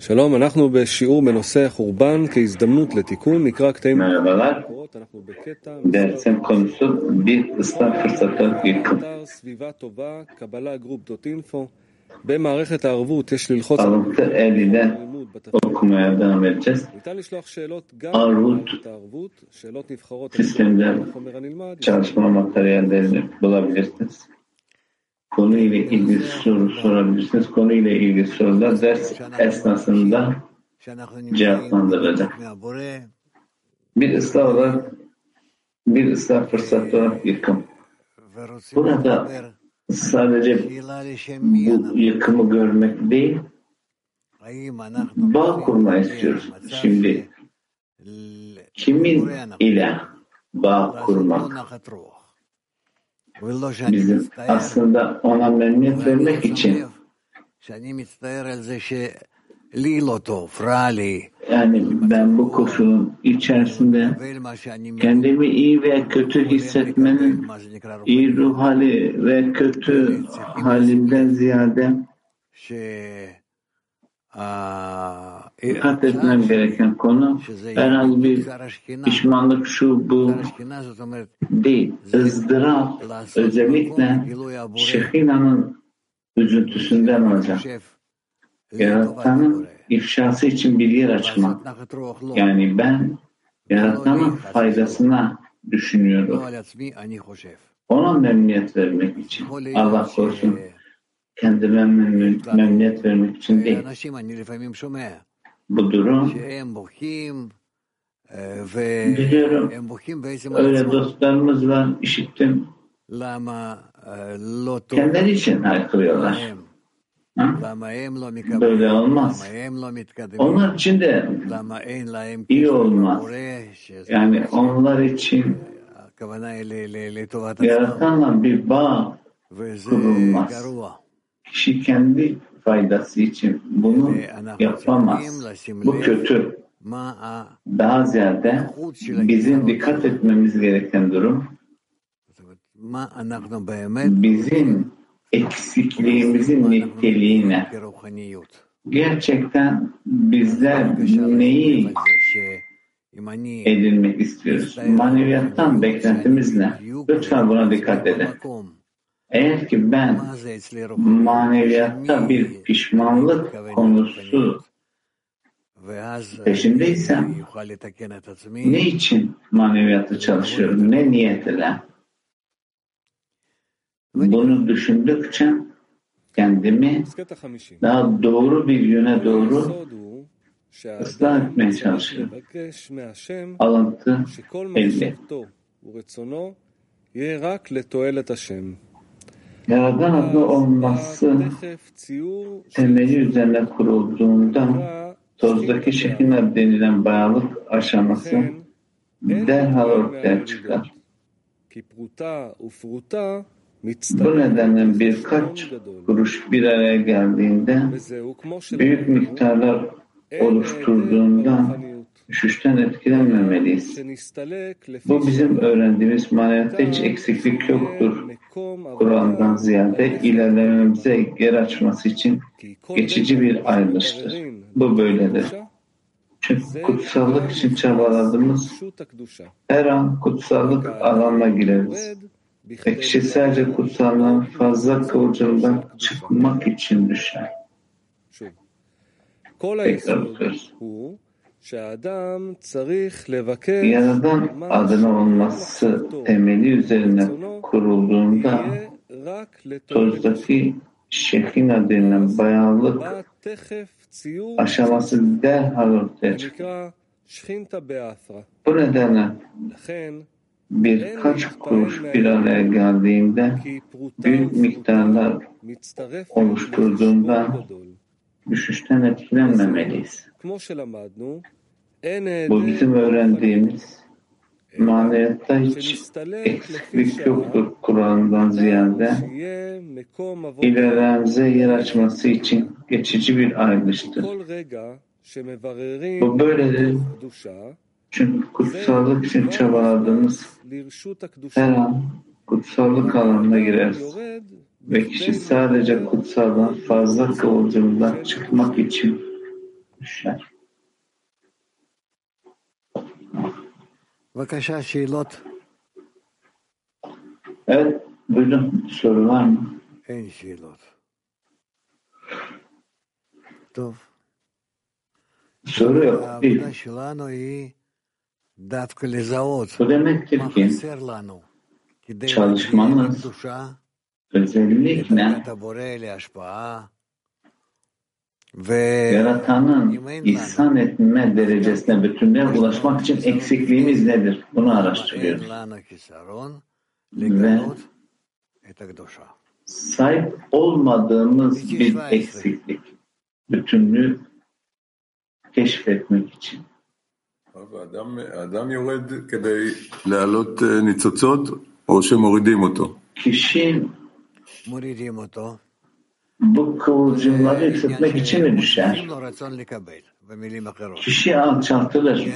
שלום, אנחנו בשיעור בנושא חורבן כהזדמנות לתיקון, נקרא קטעים Merhabalar. אנחנו בקטע Dersin konusu bir ıslah fırsatı yıkım. אתר סביבה טובה, קבלה גרופ דוט אינפו. במערכת הערבות יש ללחוץ על Alıntı 50'den לימוד בתפקיד. ניתן לשלוח שאלות גם. במערכת הערבות, שאלות נבחרות על החומר הנלמד. Çalışma materyallerini bulabilirsiniz. Konu ile ilgili soru sorabilirsiniz. Konu ile ilgili sorular ders esnasında cevaplandırılacak. Bir ıslah olarak bir ıslah fırsatı olarak yıkım. Burada sadece bu yıkımı görmek değil, bağ kurma istiyoruz. Şimdi kimin ile bağ kurmak? Bizim aslında ona memnuniyet vermek için. Yani ben bu koşulun içerisinde kendimi iyi ve kötü hissetmenin iyi ruh hali ve kötü halimden ziyade dikkat etmem gereken konu herhangi bir pişmanlık şu bu değil. ızdırap özellikle Şehina'nın üzüntüsünden olacak. Yaratanın ifşası için bir yer açmak. Yani ben yaratanın faydasına düşünüyorum. Ona memnuniyet vermek için. Allah korusun kendime memnun, memnuniyet vermek için değil. Bu durum biliyorum. Öyle dostlarımız var, işittim. Kendileri için haykırıyorlar. Ha? Böyle olmaz. Onlar için de iyi olmaz. Yani onlar için yaratanla bir bağ kurulmaz. Kişi kendi faydası için bunu yapamaz. Bu kötü. Daha ziyade bizim dikkat etmemiz gereken durum bizim eksikliğimizin niteliğine. Gerçekten bizler neyi edinmek istiyoruz? Maneviyattan beklentimiz ne? Lütfen buna dikkat edin. Eğer ki ben maneviyatta bir pişmanlık konusu peşindeysem ne için maneviyatı çalışıyorum, ne niyetle? Bunu düşündükçe kendimi daha doğru bir yöne doğru ıslah etmeye çalışıyorum. Alıntı 50. Yaradan adlı olması temeli üzerine kurulduğunda tozdaki şekil denilen bağlılık aşaması derhal ortaya çıkar. Bu nedenle birkaç kuruş bir araya geldiğinde büyük miktarlar oluşturduğunda düşüşten etkilenmemeliyiz. Bu bizim öğrendiğimiz maneviyatta hiç eksiklik yoktur. Kur'an'dan ziyade ilerlememize yer açması için geçici bir ayrılıştır. Bu böyledir. Çünkü kutsallık için çabaladığımız her an kutsallık alanına gireriz. Ve kişi sadece kutsallığın fazla kıvılcımdan çıkmak için düşer. Tekrar okuyoruz. Yaradan adına olması temeli üzerine kurulduğunda tozdaki şehin denilen bayanlık aşaması derhal ortaya çıkıyor. Bu nedenle birkaç kuruş bir araya geldiğinde büyük miktarlar oluşturduğunda düşüşten etkilenmemeliyiz. Bu bizim öğrendiğimiz maneviyatta hiç eksiklik yoktur Kur'an'dan ziyade. İlerlerimize yer açması için geçici bir ayrılıştır. Bu böyledir. Çünkü kutsallık için çabaladığımız her an kutsallık alanına girer ve kişi sadece kutsaldan fazla kıvılcımdan çıkmak için düşer. Evet, buyurun soru var mı? En şeylot. Tov. Soru yok değil. Bu demektir ki çalışmamız özellikle yaratanın ihsan etme derecesine bütünlüğe ulaşmak için eksikliğimiz nedir? Bunu ואין araştırıyoruz. לנו חיסרון Ve לגלות את הקדושה. sahip olmadığımız bir eksiklik. Bütünlüğü keşfetmek için. האדם, האדם יורד כדי להעלות אה, ניצוצות או שמורידים אותו? Kişi מורידים אותו. bu kıvılcımları çökmek için mi düşer? Kişi alçaltılır.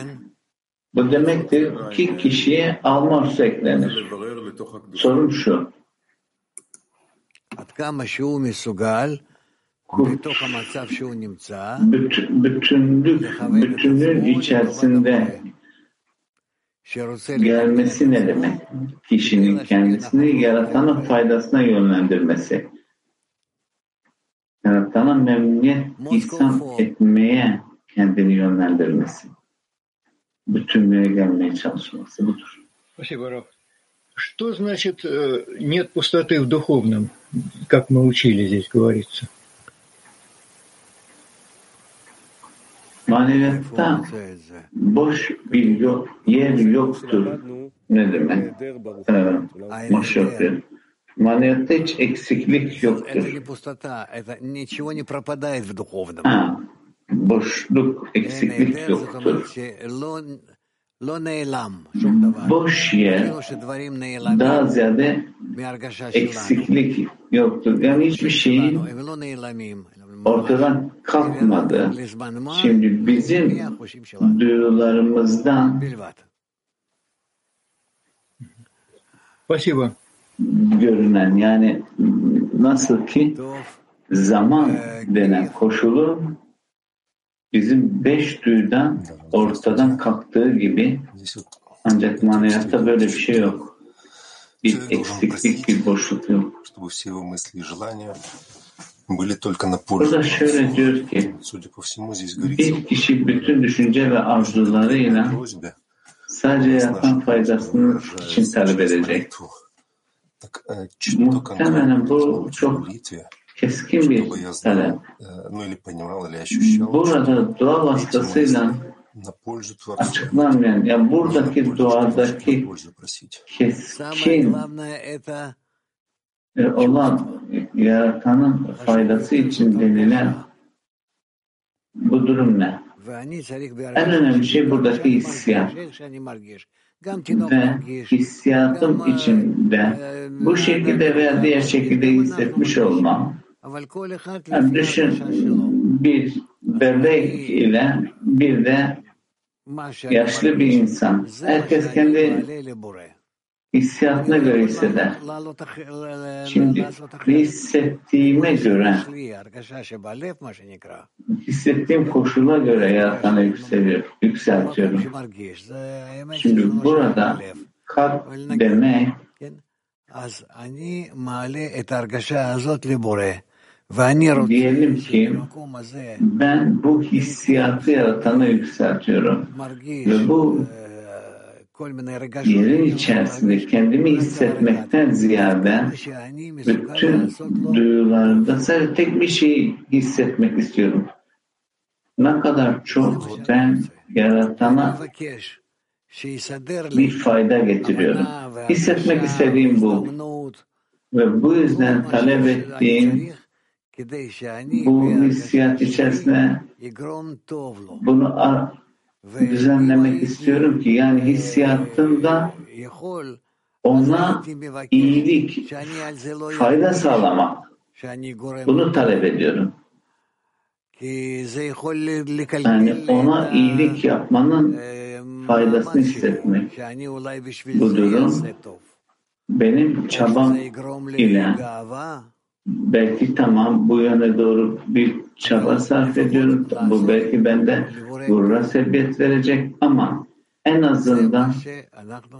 Bu demektir ki kişiye alma yüklenir. Sorun şu. Kurt, bütün, bütünlük, bütünlüğün içerisinde gelmesi ne demek? Kişinin kendisini yaratanın faydasına yönlendirmesi. yaratana memnuniyet ihsan etmeye kendini yönlendirmesi. Bütünlüğe gelmeye çalışması budur. Спасибо, Раф. Что значит нет пустоты в духовном, как мы учили здесь говорится? Maneviyatta boş bir yok, yer yoktur. Ne demek? Ee, boş yoktur. Maneyatta hiç eksiklik yoktur. Ha, boşluk, eksiklik yoktur. Boş yer daha ziyade eksiklik yoktur. Yani hiçbir şeyin ortadan kalkmadı. Şimdi bizim duyularımızdan Спасибо görünen yani nasıl ki zaman denen koşulu bizim beş duyudan ortadan kalktığı gibi ancak maneviyatta böyle bir şey yok. Bir eksiklik, bir boşluk yok. Burada şöyle diyor ki, bir kişi bütün düşünce ve arzularıyla sadece yapan faydasını için talep edecek. Muhtemelen bu çok keskin bir talep. Burada dua vasıtasıyla açıklanmayan, yani buradaki duadaki keskin e, olan yaratanın faydası için denilen bu durum ne? En önemli şey buradaki hissiyat ve hissiyatım içinde bu şekilde veya diğer şekilde hissetmiş olmam. Yani düşün bir bebek ile bir de yaşlı bir insan. Herkes kendi hissiyatına göre hisseder. Şimdi ne hissettiğime göre, hissettiğim koşula göre yaratana yükseliyor, yükseltiyorum. Şimdi burada kalp demek Diyelim ki ben bu hissiyatı yaratana yükseltiyorum. Ve bu yeri içerisinde kendimi hissetmekten ziyade bütün duyularımda sadece tek bir şeyi hissetmek istiyorum. Ne kadar çok ben yaratana bir fayda getiriyorum. Hissetmek istediğim bu. Ve bu yüzden talep ettiğim bu hissiyat içerisine bunu düzenlemek istiyorum ki yani hissiyatında ona iyilik, fayda sağlamak. Bunu talep ediyorum. Yani ona iyilik yapmanın faydasını hissetmek. Bu durum benim çabam ile belki tamam bu yöne doğru bir çaba sarf ediyorum. Bu belki bende gurura sebebiyet verecek ama en azından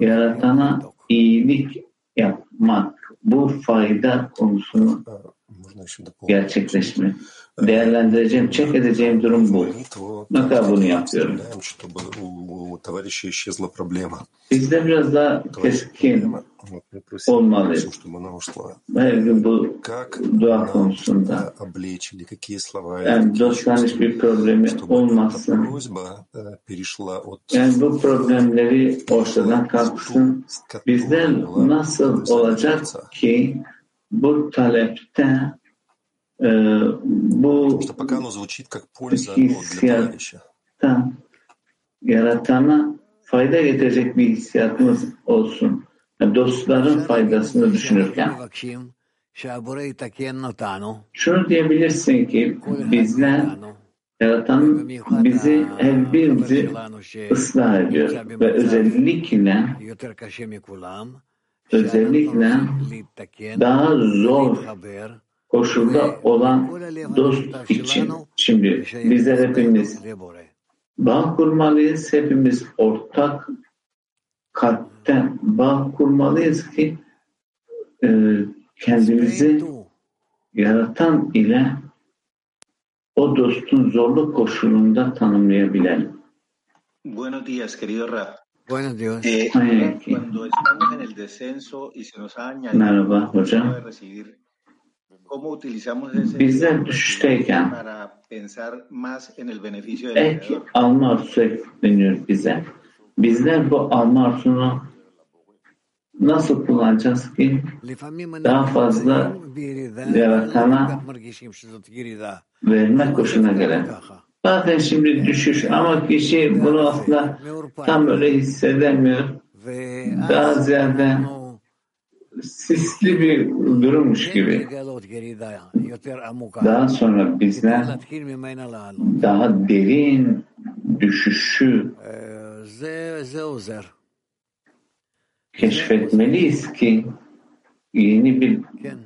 yaratana iyilik yapmak bu fayda konusunu gerçekleşme. Değerlendireceğim, çek edeceğim durum bu. Kadar bunu yapıyorum. Bizde biraz daha keskin olmalıyız. Her gün bu dua konusunda. Yani dostların hiçbir problemi olmasın. Yani bu problemleri ortadan kalksın. Bizler nasıl olacak ki bu talepte e, bu hissiyatta yaratana fayda getirecek bir hissiyatımız olsun. Yani dostların faydasını düşünürken. Şunu diyebilirsin ki bizler Yaratan bizi her birimizi ıslah ediyor ve özellikle özellikle daha zor koşulda olan dost için. Şimdi bizler hepimiz bağ kurmalıyız. Hepimiz ortak kalpten bağ kurmalıyız ki e, kendimizi yaratan ile o dostun zorluk koşulunda tanımlayabilelim. Buenos días, querido Raf. Buenos días. Eh, Ay, cuando estamos en el descenso y se nos ha añadido Merhaba hocam. de recibir, ¿cómo utilizamos ese Bizler düşüşteyken para pensar más en el beneficio del ek alma arzusu ekleniyor bize. Bizler bu alma arzusunu nasıl kullanacağız ki daha fazla yaratana vermek hoşuna gelen. Zaten şimdi düşüş ama kişi bunu aslında tam öyle hissedemiyor. Daha ziyade sisli bir durummuş gibi. Daha sonra bizler daha derin düşüşü keşfetmeliyiz ki yeni bir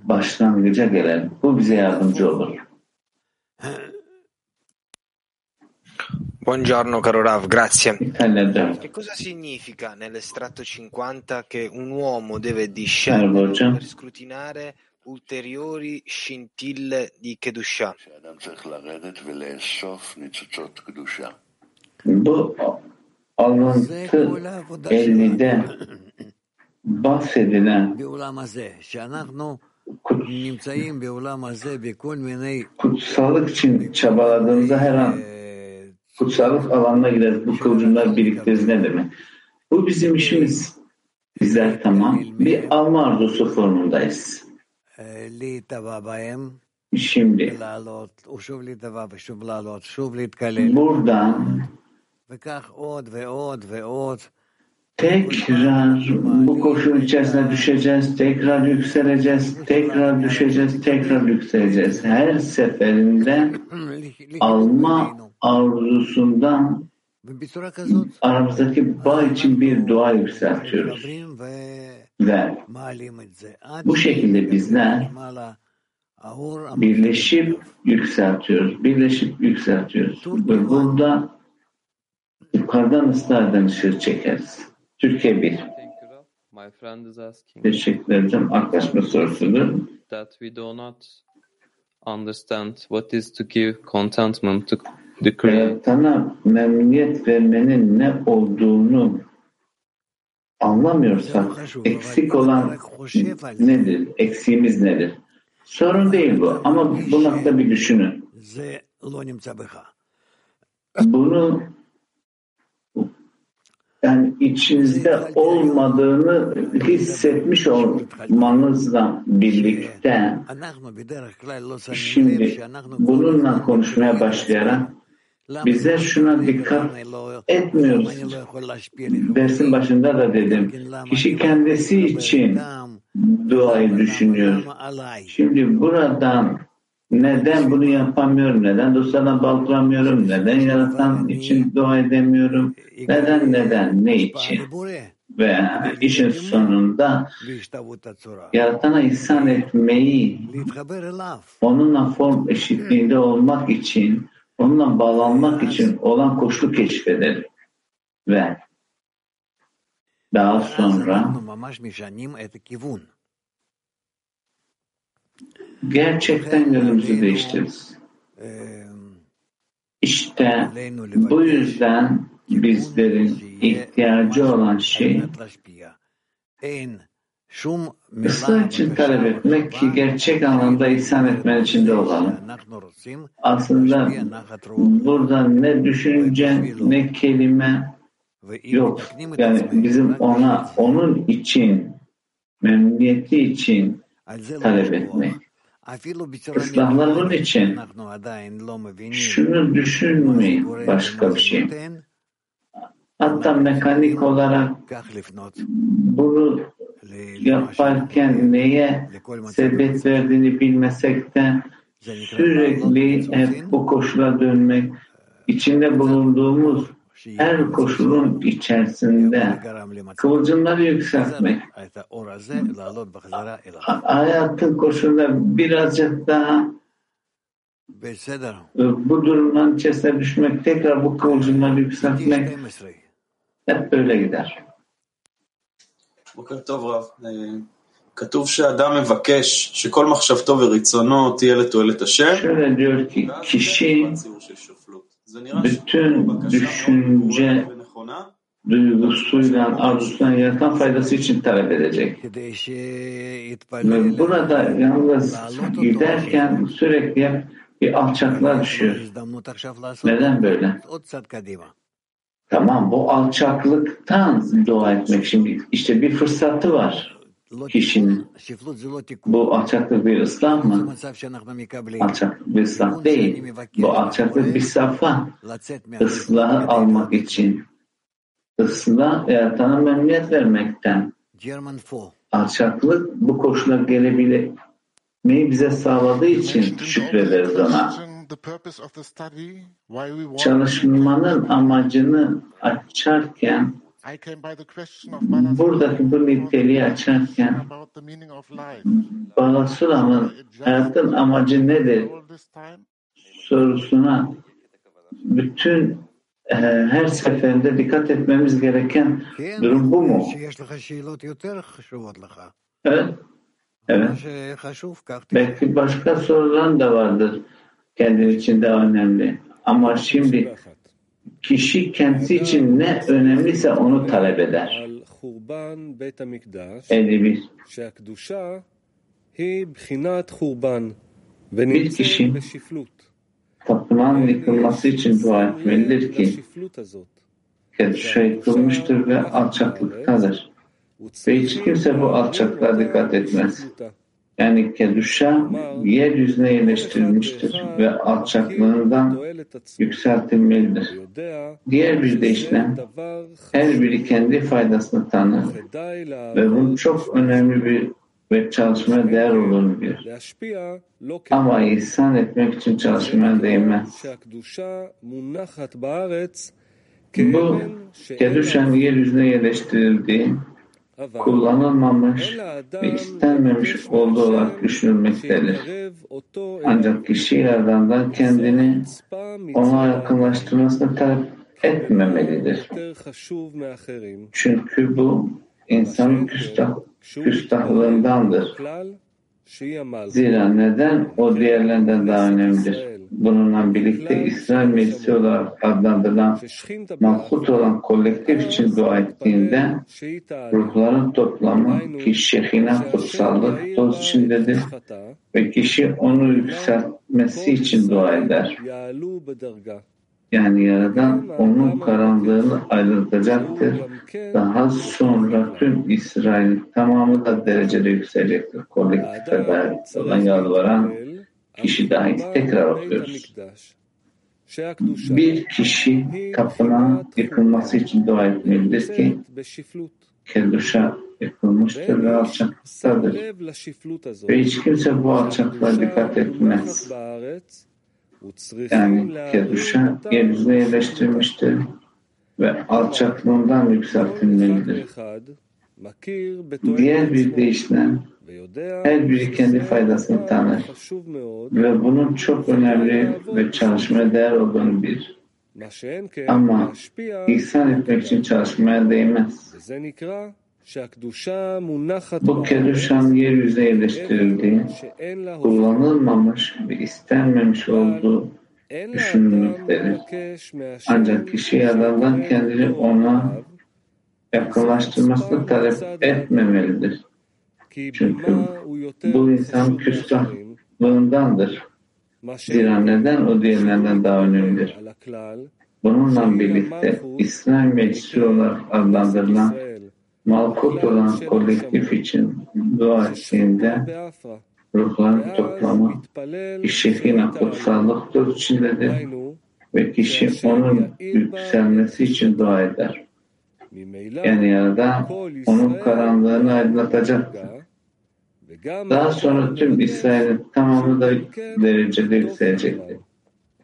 başlangıca gelelim. Bu bize yardımcı olur. Buongiorno caro Rav, grazie. Che cosa significa nell'estratto 50 che un uomo deve discendere per scrutinare ulteriori scintille di Kedusha? Bu alıntı 50'de bahsedilen kut, kutsallık için çabaladığımızda her an kutsallık alanına gideriz. Bu kıvılcımlar biriktiririz ne demek? Bu bizim işimiz. Bizler tamam bir alma arzusu formundayız. Şimdi buradan tekrar bu koşul içerisine düşeceğiz, tekrar yükseleceğiz, tekrar düşeceğiz, tekrar yükseleceğiz. Her seferinde alma arzusundan aramızdaki bağ için bir dua yükseltiyoruz. Ve bu şekilde bizler birleşip yükseltiyoruz, birleşip yükseltiyoruz. Ve burada yukarıdan ısrardan ışığı çekeriz. Türkiye 1. Thank you, Raf. My friend is asking Teşekkür ederim. Arkadaşma sorusudur. that we do not understand what is to give contentment to. Yaratana memnuniyet vermenin ne olduğunu anlamıyorsak eksik olan nedir? Eksiğimiz nedir? Sorun değil bu ama bu nokta bir düşünün. Bunu yani içinizde olmadığını hissetmiş olmanızla birlikte şimdi bununla konuşmaya başlayarak bize şuna dikkat etmiyoruz. Dersin başında da dedim. Kişi kendisi için duayı düşünüyor. Şimdi buradan neden bunu yapamıyorum? Neden dostlardan baldıramıyorum? Neden yaratan için dua edemiyorum? Neden neden? Ne için? ve işin sonunda yaratana ihsan etmeyi onunla form eşitliğinde olmak için onunla bağlanmak için olan koşulu keşfedelim. Ve daha sonra gerçekten yönümüzü değiştiririz. İşte bu yüzden bizlerin ihtiyacı olan şey ıslah için talep etmek ki gerçek anlamda ihsan etmen içinde olalım. Aslında burada ne düşünce ne kelime yok. Yani bizim ona onun için memnuniyeti için talep etmek. Islahlar bunun için şunu düşünmeyin başka bir şey. Hatta mekanik olarak bunu yaparken neye sebep verdiğini bilmesek de sürekli hep bu koşula dönmek, içinde bulunduğumuz her koşulun içerisinde kıvılcımları yükseltmek, hayatın koşulunda birazcık daha bu durumdan içerisine düşmek, tekrar bu kıvılcımları yükseltmek hep böyle gider. בוקר טוב רב, כתוב שאדם מבקש שכל מחשבתו ורצונו תהיה לתועלת השם. Şöyle diyor ki kişi bütün düşünce duygusuyla, arzusuyla yaratan faydası için talep edecek. Ve burada yalnız giderken sürekli bir alçaklığa düşüyor. Neden böyle? Tamam bu alçaklıktan dua etmek şimdi işte bir fırsatı var kişinin. Bu alçaklık bir ıslah mı? Alçaklık bir ıslah değil. Bu alçaklık bir safa. Islahı almak için. Islah yaratana memnuniyet vermekten. Alçaklık bu koşula gelebilmeyi bize sağladığı için şükrederiz ona. Çalışmanın amacını açarken buradaki bu niteliği açarken Balasulam'ın hayatın amacı nedir sorusuna bütün e, her seferinde dikkat etmemiz gereken durum bu mu? Evet. Evet. Belki başka sorular da vardır kendin için daha önemli. Ama şimdi kişi kendisi için ne önemliyse onu talep eder. Elde bir. Bir kişi tapınağın yıkılması için dua etmelidir ki Keduş'a yıkılmıştır ve alçaklıktadır. Ve hiç kimse bu alçaklığa dikkat etmez. Yani Keduş'a yeryüzüne yerleştirilmiştir ve alçaklığından yükseltilmelidir. Diğer bir deyişle her biri kendi faydasını tanır ve bunun çok önemli bir ve çalışmaya değer olduğunu bilir. Ama ihsan etmek için çalışmaya değmez. Bu Keduş'un yeryüzüne yerleştirildiği kullanılmamış ve istenmemiş olduğu olarak düşünülmektedir. Ancak kişi Yaradan'dan kendini ona yakınlaştırmasını talep etmemelidir. Çünkü bu insanın küstah, küstahlığındandır. Zira neden o diğerlerinden daha önemlidir? Bununla birlikte İsrail Meclisi olarak adlandırılan mahkut olan kolektif için dua ettiğinde ruhların toplamı ki şehine kutsallık toz içindedir ve kişi onu yükseltmesi için dua eder. Yani Yaradan onun karanlığını ayrıltacaktır. Daha sonra tüm İsrail tamamı da derecede yükselecektir. Kolektife dair olan yalvaran kişi dahil tekrar okuyoruz. Bir kişi tapınağın yıkılması için dua etmelidir ki Keduş'a yıkılmıştır ve alçaklıktadır. Ve hiç kimse bu alçaklığa dikkat etmez. Yani Keduş'a yeryüzüne yerleştirmiştir ve alçaklığından yükseltilmelidir. Diğer bir deyişle her biri kendi faydasını tanır ve bunun çok önemli ve çalışmaya değer olduğunu bilir. Ama ihsan etmek için çalışmaya değmez. Bu keduşan yeryüzüne yerleştirildiği, kullanılmamış ve istenmemiş olduğu düşünülmektedir. Ancak kişi yalandan kendini ona yakınlaştırmasını talep etmemelidir. Çünkü bu insan küstahlığındandır. Zira neden o diğerlerinden daha önemlidir? Bununla birlikte İslam Meclisi olarak adlandırılan malkut olan kolektif için dua ettiğinde ruhların toplamı kişinin kutsallık içindedir ve kişi onun yükselmesi için dua eder. Yani Yaradan onun karanlığını aydınlatacaktır. Daha sonra tüm İsrail'in tamamı da derecede yükselecektir.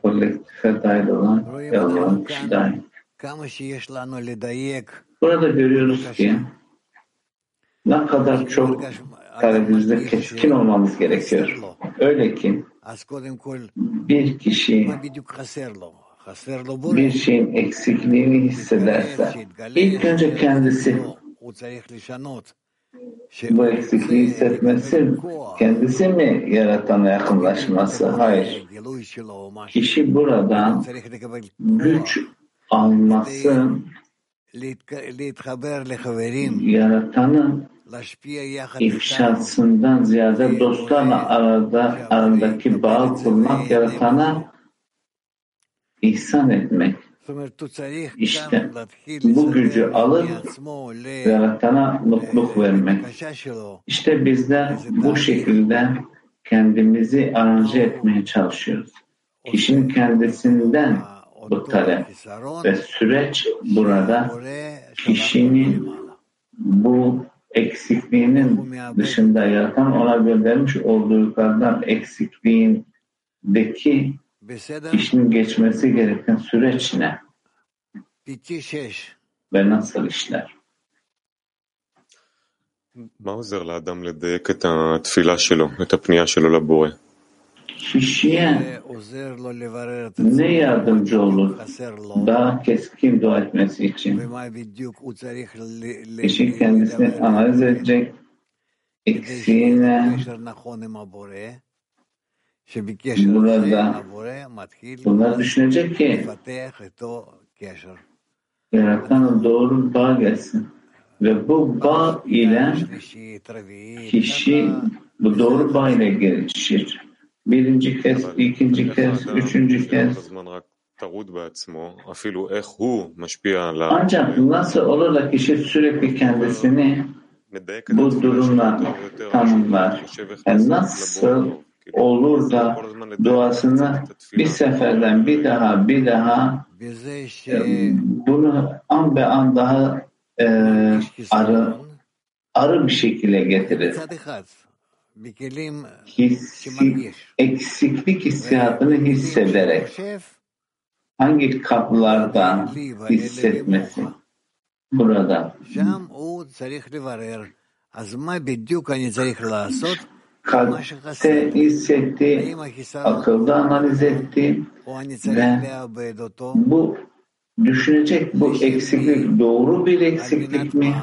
Kolektife dahil olan ve Allah'ın kişi dahil. Burada görüyoruz ki ne kadar çok kalbimizde keskin olmamız gerekiyor. Öyle ki bir kişi bir şeyin eksikliğini hissederse ilk önce kendisi bu eksikliği hissetmesi kendisi mi yaratana yakınlaşması? Hayır. Kişi buradan güç alması yaratanın ifşasından ziyade dostlarla arada arandaki bağ kurmak, yaratana ihsan etmek. İşte bu gücü alıp yaratana mutluluk vermek. İşte bizler bu şekilde kendimizi aranje etmeye çalışıyoruz. Kişinin kendisinden bu talep ve süreç burada kişinin bu eksikliğinin dışında yaratan ona göndermiş olduğu yukarıdan eksikliğindeki kişinin geçmesi gereken süreç ne? Ve nasıl işler? מה עוזר לאדם לדייק את התפילה שלו, את הפנייה שלו לבורא? Kişiye ne yardımcı olur daha keskin dua etmesi için? Kişi kendisini analiz edecek, eksiğine, burada bunlar düşünecek ki yaratan doğru bağ gelsin. Ve bu bağ ile kişi bu doğru bağ ile gelişir. Birinci kez, ikinci kez, üçüncü kez. Ancak nasıl olur da kişi sürekli kendisini bu durumla tanımlar? Yani nasıl olur da duasını bir seferden bir daha bir daha bunu an be an daha e, arı, arı bir şekilde getirir. Hissi, eksiklik hissiyatını hissederek hangi kapılardan hissetmesi burada kalpte hissetti, akılda analiz etti ve bu düşünecek bu eksiklik doğru bir eksiklik mi?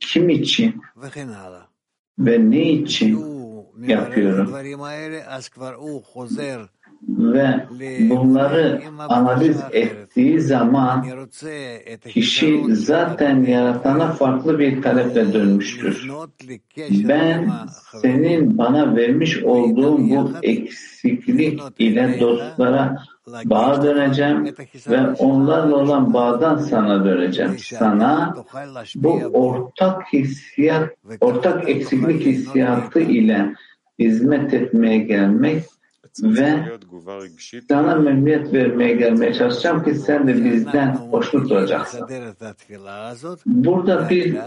Kim için? Ve ne için yapıyorum? Ve bunları analiz ettiği zaman kişi zaten yaratana farklı bir taleple dönmüştür. Ben senin bana vermiş olduğun bu eksiklik ile dostlara bağa döneceğim ve onlarla olan bağdan sana döneceğim. Sana bu ortak hissiyat, ortak eksiklik hissiyatı ile hizmet etmeye gelmek ve sana memnuniyet vermeye gelmeye çalışacağım ki sen de bizden hoşnut olacaksın. Burada bir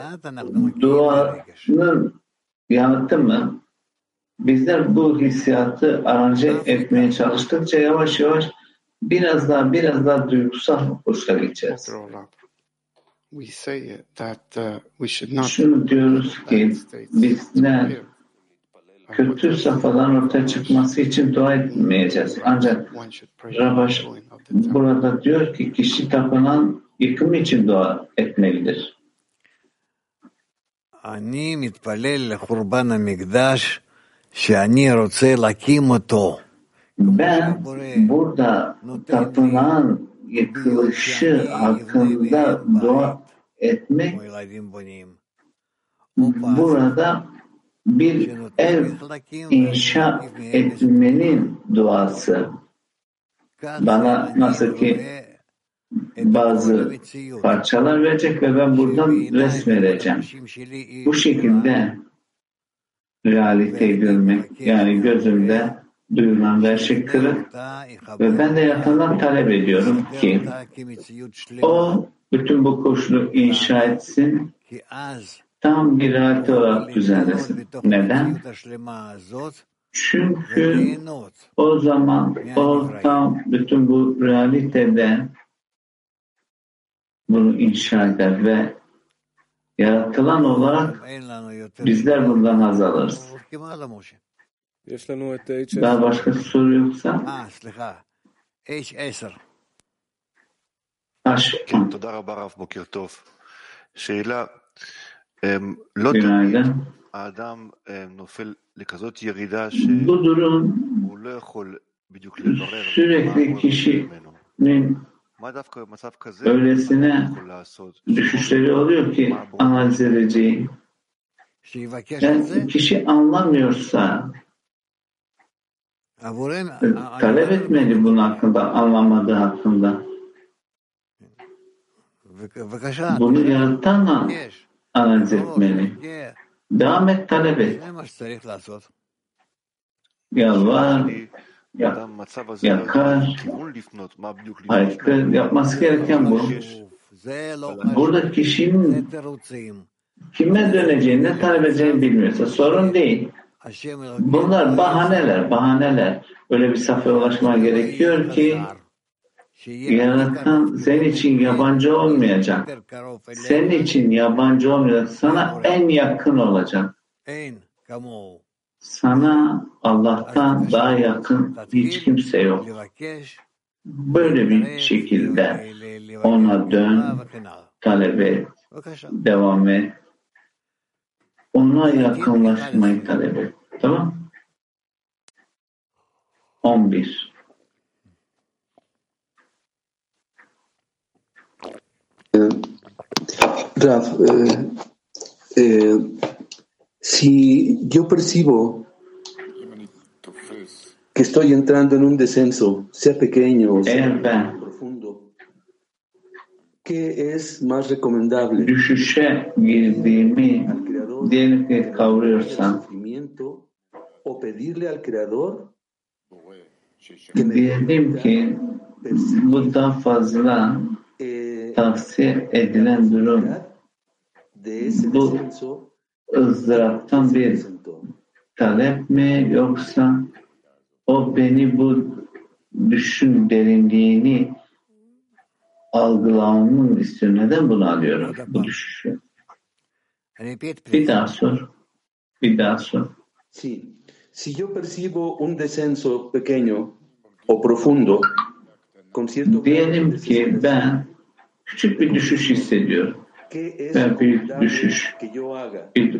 duanın yanıtı mı? Bizler bu hissiyatı aranje etmeye çalıştıkça yavaş yavaş biraz daha biraz daha duygusal hoşuna gideceğiz. We say that uh, we should not Şunu diyoruz ki bizler kötü safhaların ortaya çıkması için dua etmeyeceğiz. Ancak Rabaş burada diyor ki kişi tapınan yıkım için dua etmelidir. אני מתפלל לחורבן המקדש שאני רוצה להקים אותו. Ben burada tapınağın yıkılışı hakkında dua etmek burada bir ev inşa etmenin duası. Bana nasıl ki bazı parçalar verecek ve ben buradan resmedeceğim. Bu şekilde realiteyi görmek, yani gözümde duyulan ışık kırık ve ben de yakından talep ediyorum ki o bütün bu koşulu inşa etsin, tam bir realite olarak düzenlesin. Neden? Çünkü o zaman o tam bütün bu realitede bunu inşa eder ve yaratılan olarak bizler bundan haz alırız. Daha başka soru yoksa aşk. תודה רבה רב, בוקר טוב. שאלה, לא Günaydın. תמיד האדם נופל לכזאת ירידה Bu durum שהוא לא יכול בדיוק לברר מה sürekli הוא kişinin מה דווקא במצב כזה öylesine יכול לעשות? düşüşleri oluyor ki analiz edeceği. Yani kişi anlamıyorsa talep etmeli bunun hakkında, anlamadığı hakkında. Bunu yaratanla analiz etmeli. Devam et, talep et. Yalvar, yak, yakar, haykır. Yapması gereken bu. Burada kişinin kime döneceğini, ne talep edeceğini bilmiyorsa sorun değil. Bunlar bahaneler, bahaneler. Öyle bir safhaya ulaşma gerekiyor ki yaratan senin için yabancı olmayacak. Senin için yabancı olmayacak. Sana en yakın olacak. Sana Allah'tan daha yakın hiç kimse yok. Böyle bir şekilde ona dön, talep et, devam et. Ona yakınlaşmayı talep et. Tamam? 11. Raf, eh, eh, si yo percibo que estoy entrando en un descenso, sea pequeño o sea profundo, ¿qué es más recomendable? ¿Al Creador sufrimiento o pedirle al Creador que me diyelim tavsiye edilen durum bu ızdıraptan bir talep mi yoksa o beni bu düşün derinliğini algılamamı mı istiyor? Neden bunu alıyorum? Bu düşüşü. Bir daha sor. Bir daha sor. Sí, si yo percibo un descenso pequeño o profundo, con cierto Diyelim ki ben küçük bir düşüş hissediyorum. ¿qué es Ben büyük recomendable düşüş, bir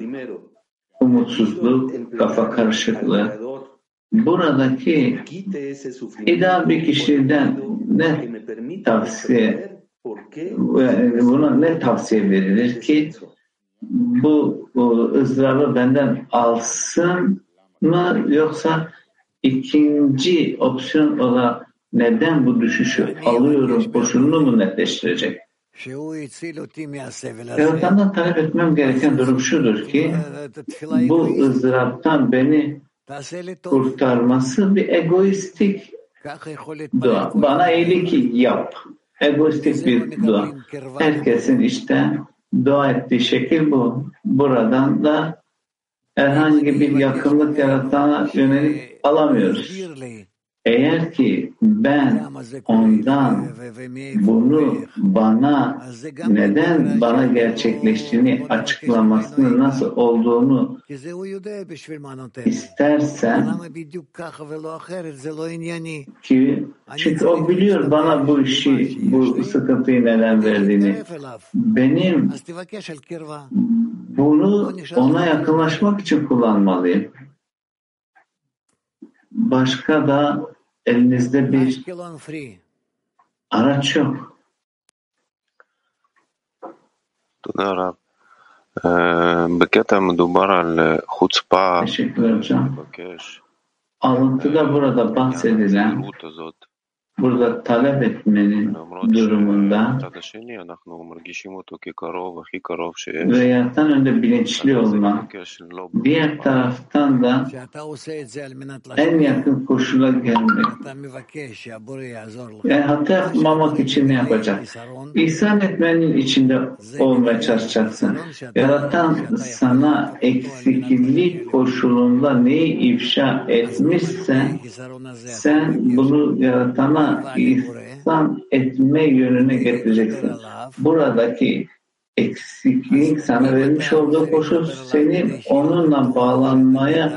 umutsuzluk, kafa karışıklığı. Buradaki ideal bir kişiden ne tavsiye ve buna ne tavsiye verilir ki bu, bu ızdırabı benden alsın mı yoksa ikinci opsiyon olarak neden bu düşüşü alıyorum koşulunu mu netleştirecek? Yaratandan talep etmem gereken durum şudur ki bu ızdıraptan beni kurtarması bir egoistik dua. Bana iyilik yap. Egoistik bir dua. Herkesin işte dua ettiği şekil bu. Buradan da herhangi bir yakınlık yaratana yönelik alamıyoruz. Eğer ki ben ondan bunu bana neden bana gerçekleştiğini açıklamasını nasıl olduğunu istersen ki çünkü o biliyor bana bu işi bu sıkıntıyı neden verdiğini. Benim bunu ona yakınlaşmak için kullanmalıyım. Başka da elinizde bir araç yok. תודה רב. בקטע מדובר על חוצפה לבקש. Alıntıda burada bahsedilen burada talep etmenin durumunda ve yatan önde bilinçli olma, diğer taraftan da en yakın koşula gelmek. Yani hata yapmamak için ne yapacak? İhsan etmenin içinde olmaya çalışacaksın. Yaratan sana eksiklik koşulunda neyi ifşa etmişse sen bunu yaratana ihsan etme yönüne getireceksin. Buradaki eksiklik sana vermiş olduğu koşul seni onunla bağlanmaya,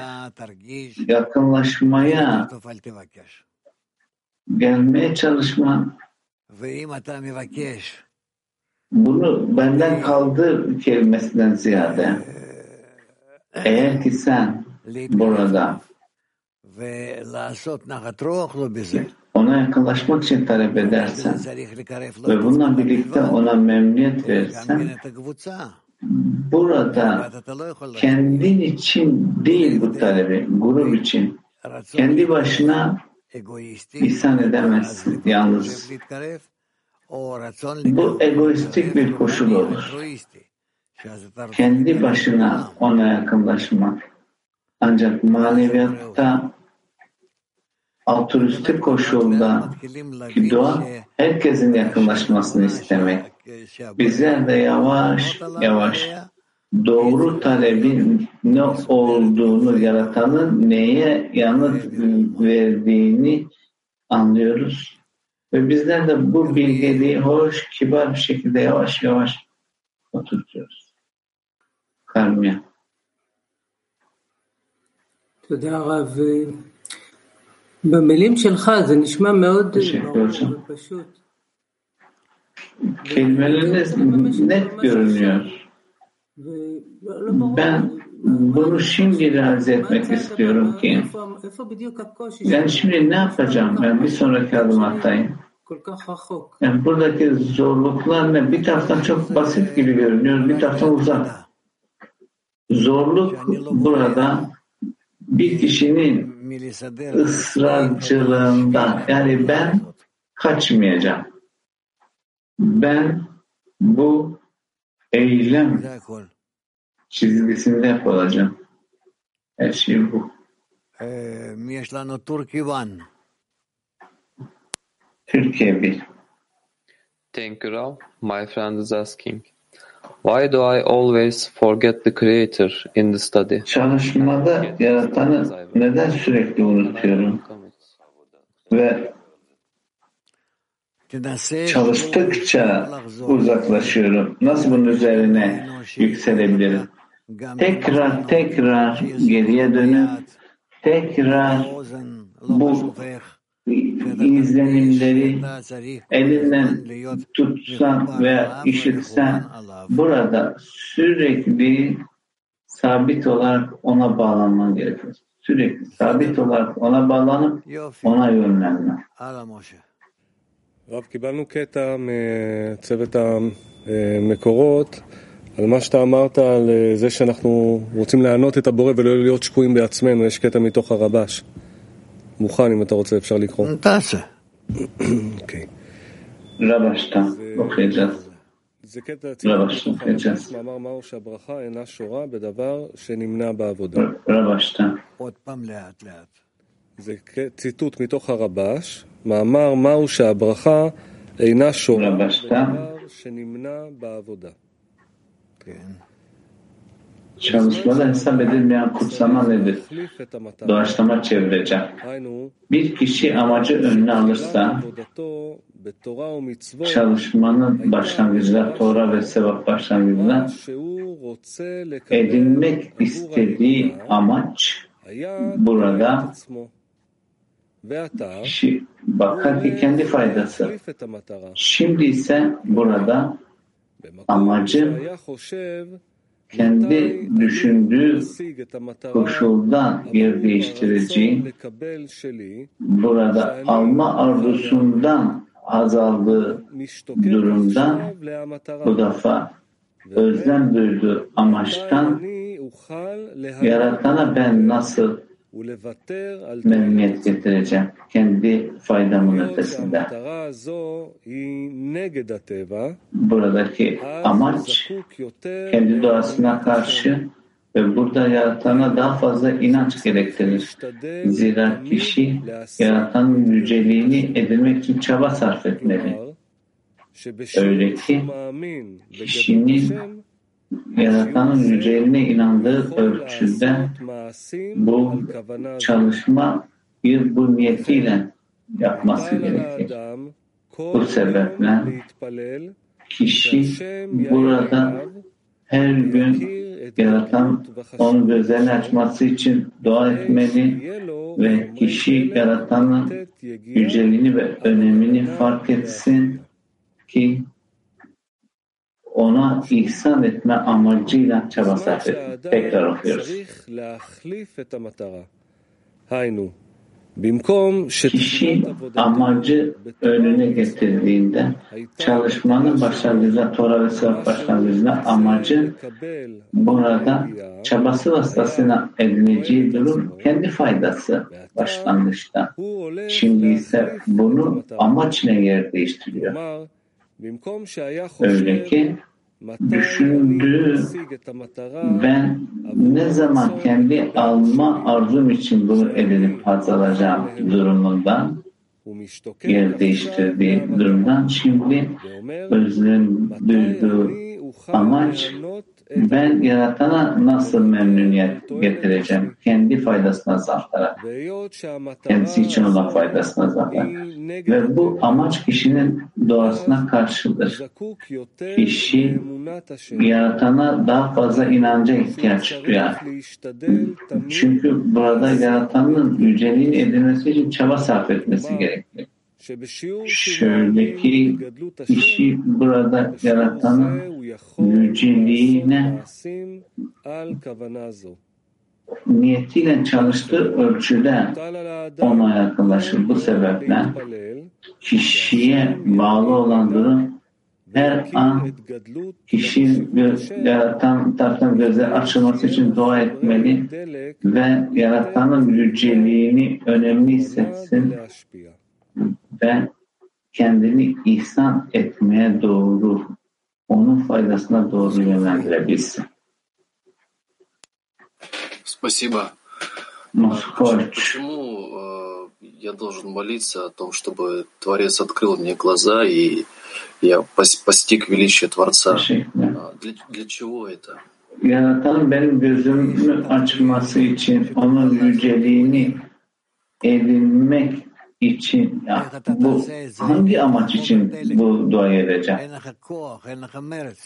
yakınlaşmaya, gelmeye çalışman. Bunu benden kaldır kelimesinden ziyade. Eğer ki sen burada ona yakınlaşmak için talep edersen ve bununla birlikte ona memnuniyet verirsen burada kendin için değil bu talebi, grup için kendi başına ihsan edemezsin yalnız. Bu egoistik bir koşul olur. Kendi başına ona yakınlaşmak. Ancak maneviyatta altruistik koşuldaki dua herkesin yakınlaşmasını istemek. Bizler de yavaş yavaş doğru talebin ne olduğunu yaratanın neye yanıt verdiğini anlıyoruz. Ve bizler de bu bilgeliği hoş, kibar bir şekilde yavaş yavaş oturtuyoruz. Karmya. Tüda במילים שלך זה נשמע מאוד ופשוט. Kelimeleriniz net görünüyor. Ben bunu şimdi realize etmek istiyorum ki yani şimdi ne yapacağım? Ben bir sonraki adım atayım. Yani buradaki zorluklar ne? Bir taraftan çok basit gibi görünüyor, bir taraftan uzak. Zorluk burada bir kişinin ısrarcılığında yani ben kaçmayacağım. Ben bu eylem çizgisinde hep olacağım. Her şey bu. Türkiye bir. Thank you, Rav. My friend is asking. Why do I always forget the creator in the study? Çalışmada yaratanı neden sürekli unutuyorum? Ve çalıştıkça uzaklaşıyorum. Nasıl bunun üzerine yükselebilirim? Tekrar tekrar geriye dönüp tekrar bu izlenimleri elinden tutsan veya işitsen burada sürekli sabit olarak ona bağlanman gerekiyor. Sürekli sabit olarak ona bağlanıp ona yönlenme. רב, קיבלנו קטע מצוות המקורות על מה שאתה אמרת על זה שאנחנו רוצים לענות את הבורא ולא להיות שקועים בעצמנו, יש קטע מתוך הרבש. מוכן, אם אתה רוצה, אפשר לקרוא. תעשה. אוקיי. רבשת, אוקיי, זה קטע ציטוט מאמר מהו שהברכה אינה שורה בדבר שנמנע בעבודה. עוד פעם לאט לאט. זה ציטוט מתוך הרבש, מאמר מהו שהברכה אינה שורה בדבר שנמנע בעבודה. כן. Çalışmada hesap edilmeyen kutsama nedir? Doğaçlama çevireceğim. Bir kişi amacı önüne alırsa çalışmanın başlangıcında Tora ve sevap başlangıcında edinmek istediği amaç burada kişi bakar ki kendi faydası. Şimdi ise burada amacı kendi düşündüğü koşuldan yer değiştireceği, burada alma arzusundan azaldığı durumda bu defa özlem duyduğu amaçtan yaratana ben nasıl memnuniyet getireceğim kendi faydamın ötesinde. Buradaki amaç kendi doğasına karşı ve burada yaratana daha fazla inanç gerektirir. Zira kişi yaratanın yüceliğini edinmek için çaba sarf etmeli. Öyle ki kişinin yaratanın yüceliğine inandığı ölçüde bu çalışma bir bu niyetiyle yapması gerekir. Bu sebeple kişi burada her gün yaratan onun gözlerini açması için dua etmeli ve kişi yaratanın yüceliğini ve önemini fark etsin ki ona ihsan etme amacıyla çaba sarf. Tekrar okuyoruz. Kişi amacı önüne getirdiğinde çalışmanın başlangıcında, Tora ve sevap başlangıcında amacı burada çabası vasıtasıyla edineceği durum kendi faydası başlangıçta. Şimdi ise bunu amaç ile yer değiştiriyor. Öyle ki düşündüğü ben ne zaman kendi alma arzum için bunu edinip haz alacağım durumundan yer değiştirdiği durumdan şimdi özlem duyduğu amaç ben yaratana nasıl memnuniyet getireceğim? Kendi faydasına azaltarak. Kendisi için olan faydasına azaltarak. Ve bu amaç kişinin doğasına karşıdır. Kişi yaratana daha fazla inanca ihtiyaç duyar. Çünkü burada yaratanın yüceliğini edilmesi için çaba sarf etmesi gerekir. Şöyle ki kişi burada yaratanın yüceliğine niyetiyle çalıştığı ölçüde ona yakınlaşır. Bu sebeple kişiye bağlı olan durum her an kişi yaratan taraftan gözler açılması için dua etmeli ve yaratanın yüceliğini önemli hissetsin ve kendini ihsan etmeye doğru onun faydasına doğru yönlendirebilsin. Спасибо. Почему э, я должен молиться о том, чтобы Творец открыл мне глаза и я пос- постиг величие Творца? А, Для, для чего это? Yaratan benim gözümü açması için onun yüceliğini edinmek için ya, bu hangi amaç için bu duayı edeceğim?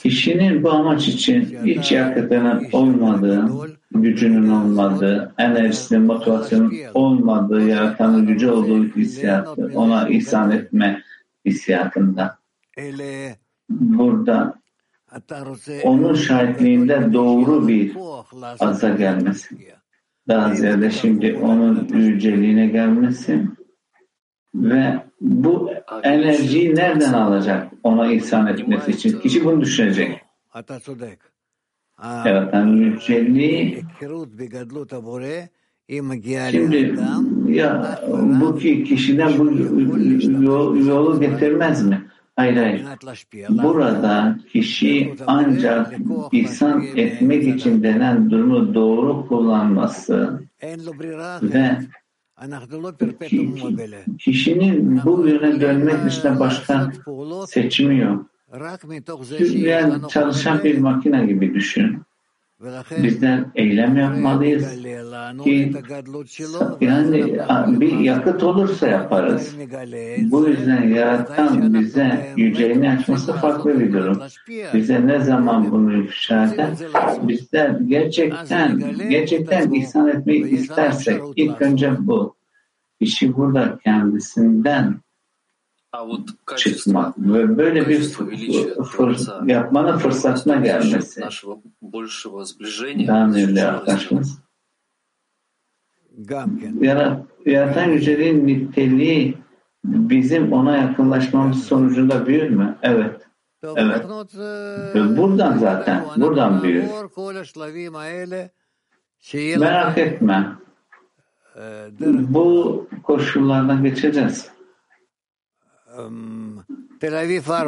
Kişinin bu amaç için hiç yakıtının olmadığı, gücünün olmadığı, enerjisinin, motivasyonun olmadığı, yaratanın gücü olduğu hissiyatı, ona ihsan etme hissiyatında. Burada onun şahitliğinde doğru bir aza gelmesi. Daha ziyade şimdi onun yüceliğine gelmesi ve bu enerjiyi nereden alacak ona ihsan etmesi için? Kişi bunu düşünecek. Yaratan yüceliği Şimdi ya bu ki kişiden bu yol, yolu getirmez mi? Hayır hayır. Burada kişi ancak ihsan etmek için denen durumu doğru kullanması ve kişinin bu yöne dönmek dışında başka seçimi yok. Yani çalışan bir makine gibi düşün. Bizler eylem yapmalıyız ki yani bir yakıt olursa yaparız. Bu yüzden yaratan bize yüceğini açması farklı bir durum. Bize ne zaman bunu ifşa eder? Bizler gerçekten gerçekten ihsan etmeyi istersek ilk önce bu. İşi burada kendisinden çıkmak ve böyle bir fır, yapmanın fırsatına gelmesi. Arkadaşımız. Yarat, yaratan yüceliğin niteliği bizim ona yakınlaşmamız sonucunda büyür mü? Evet. Evet. Ve buradan zaten, buradan büyür. Merak etme. Bu koşullardan geçeceğiz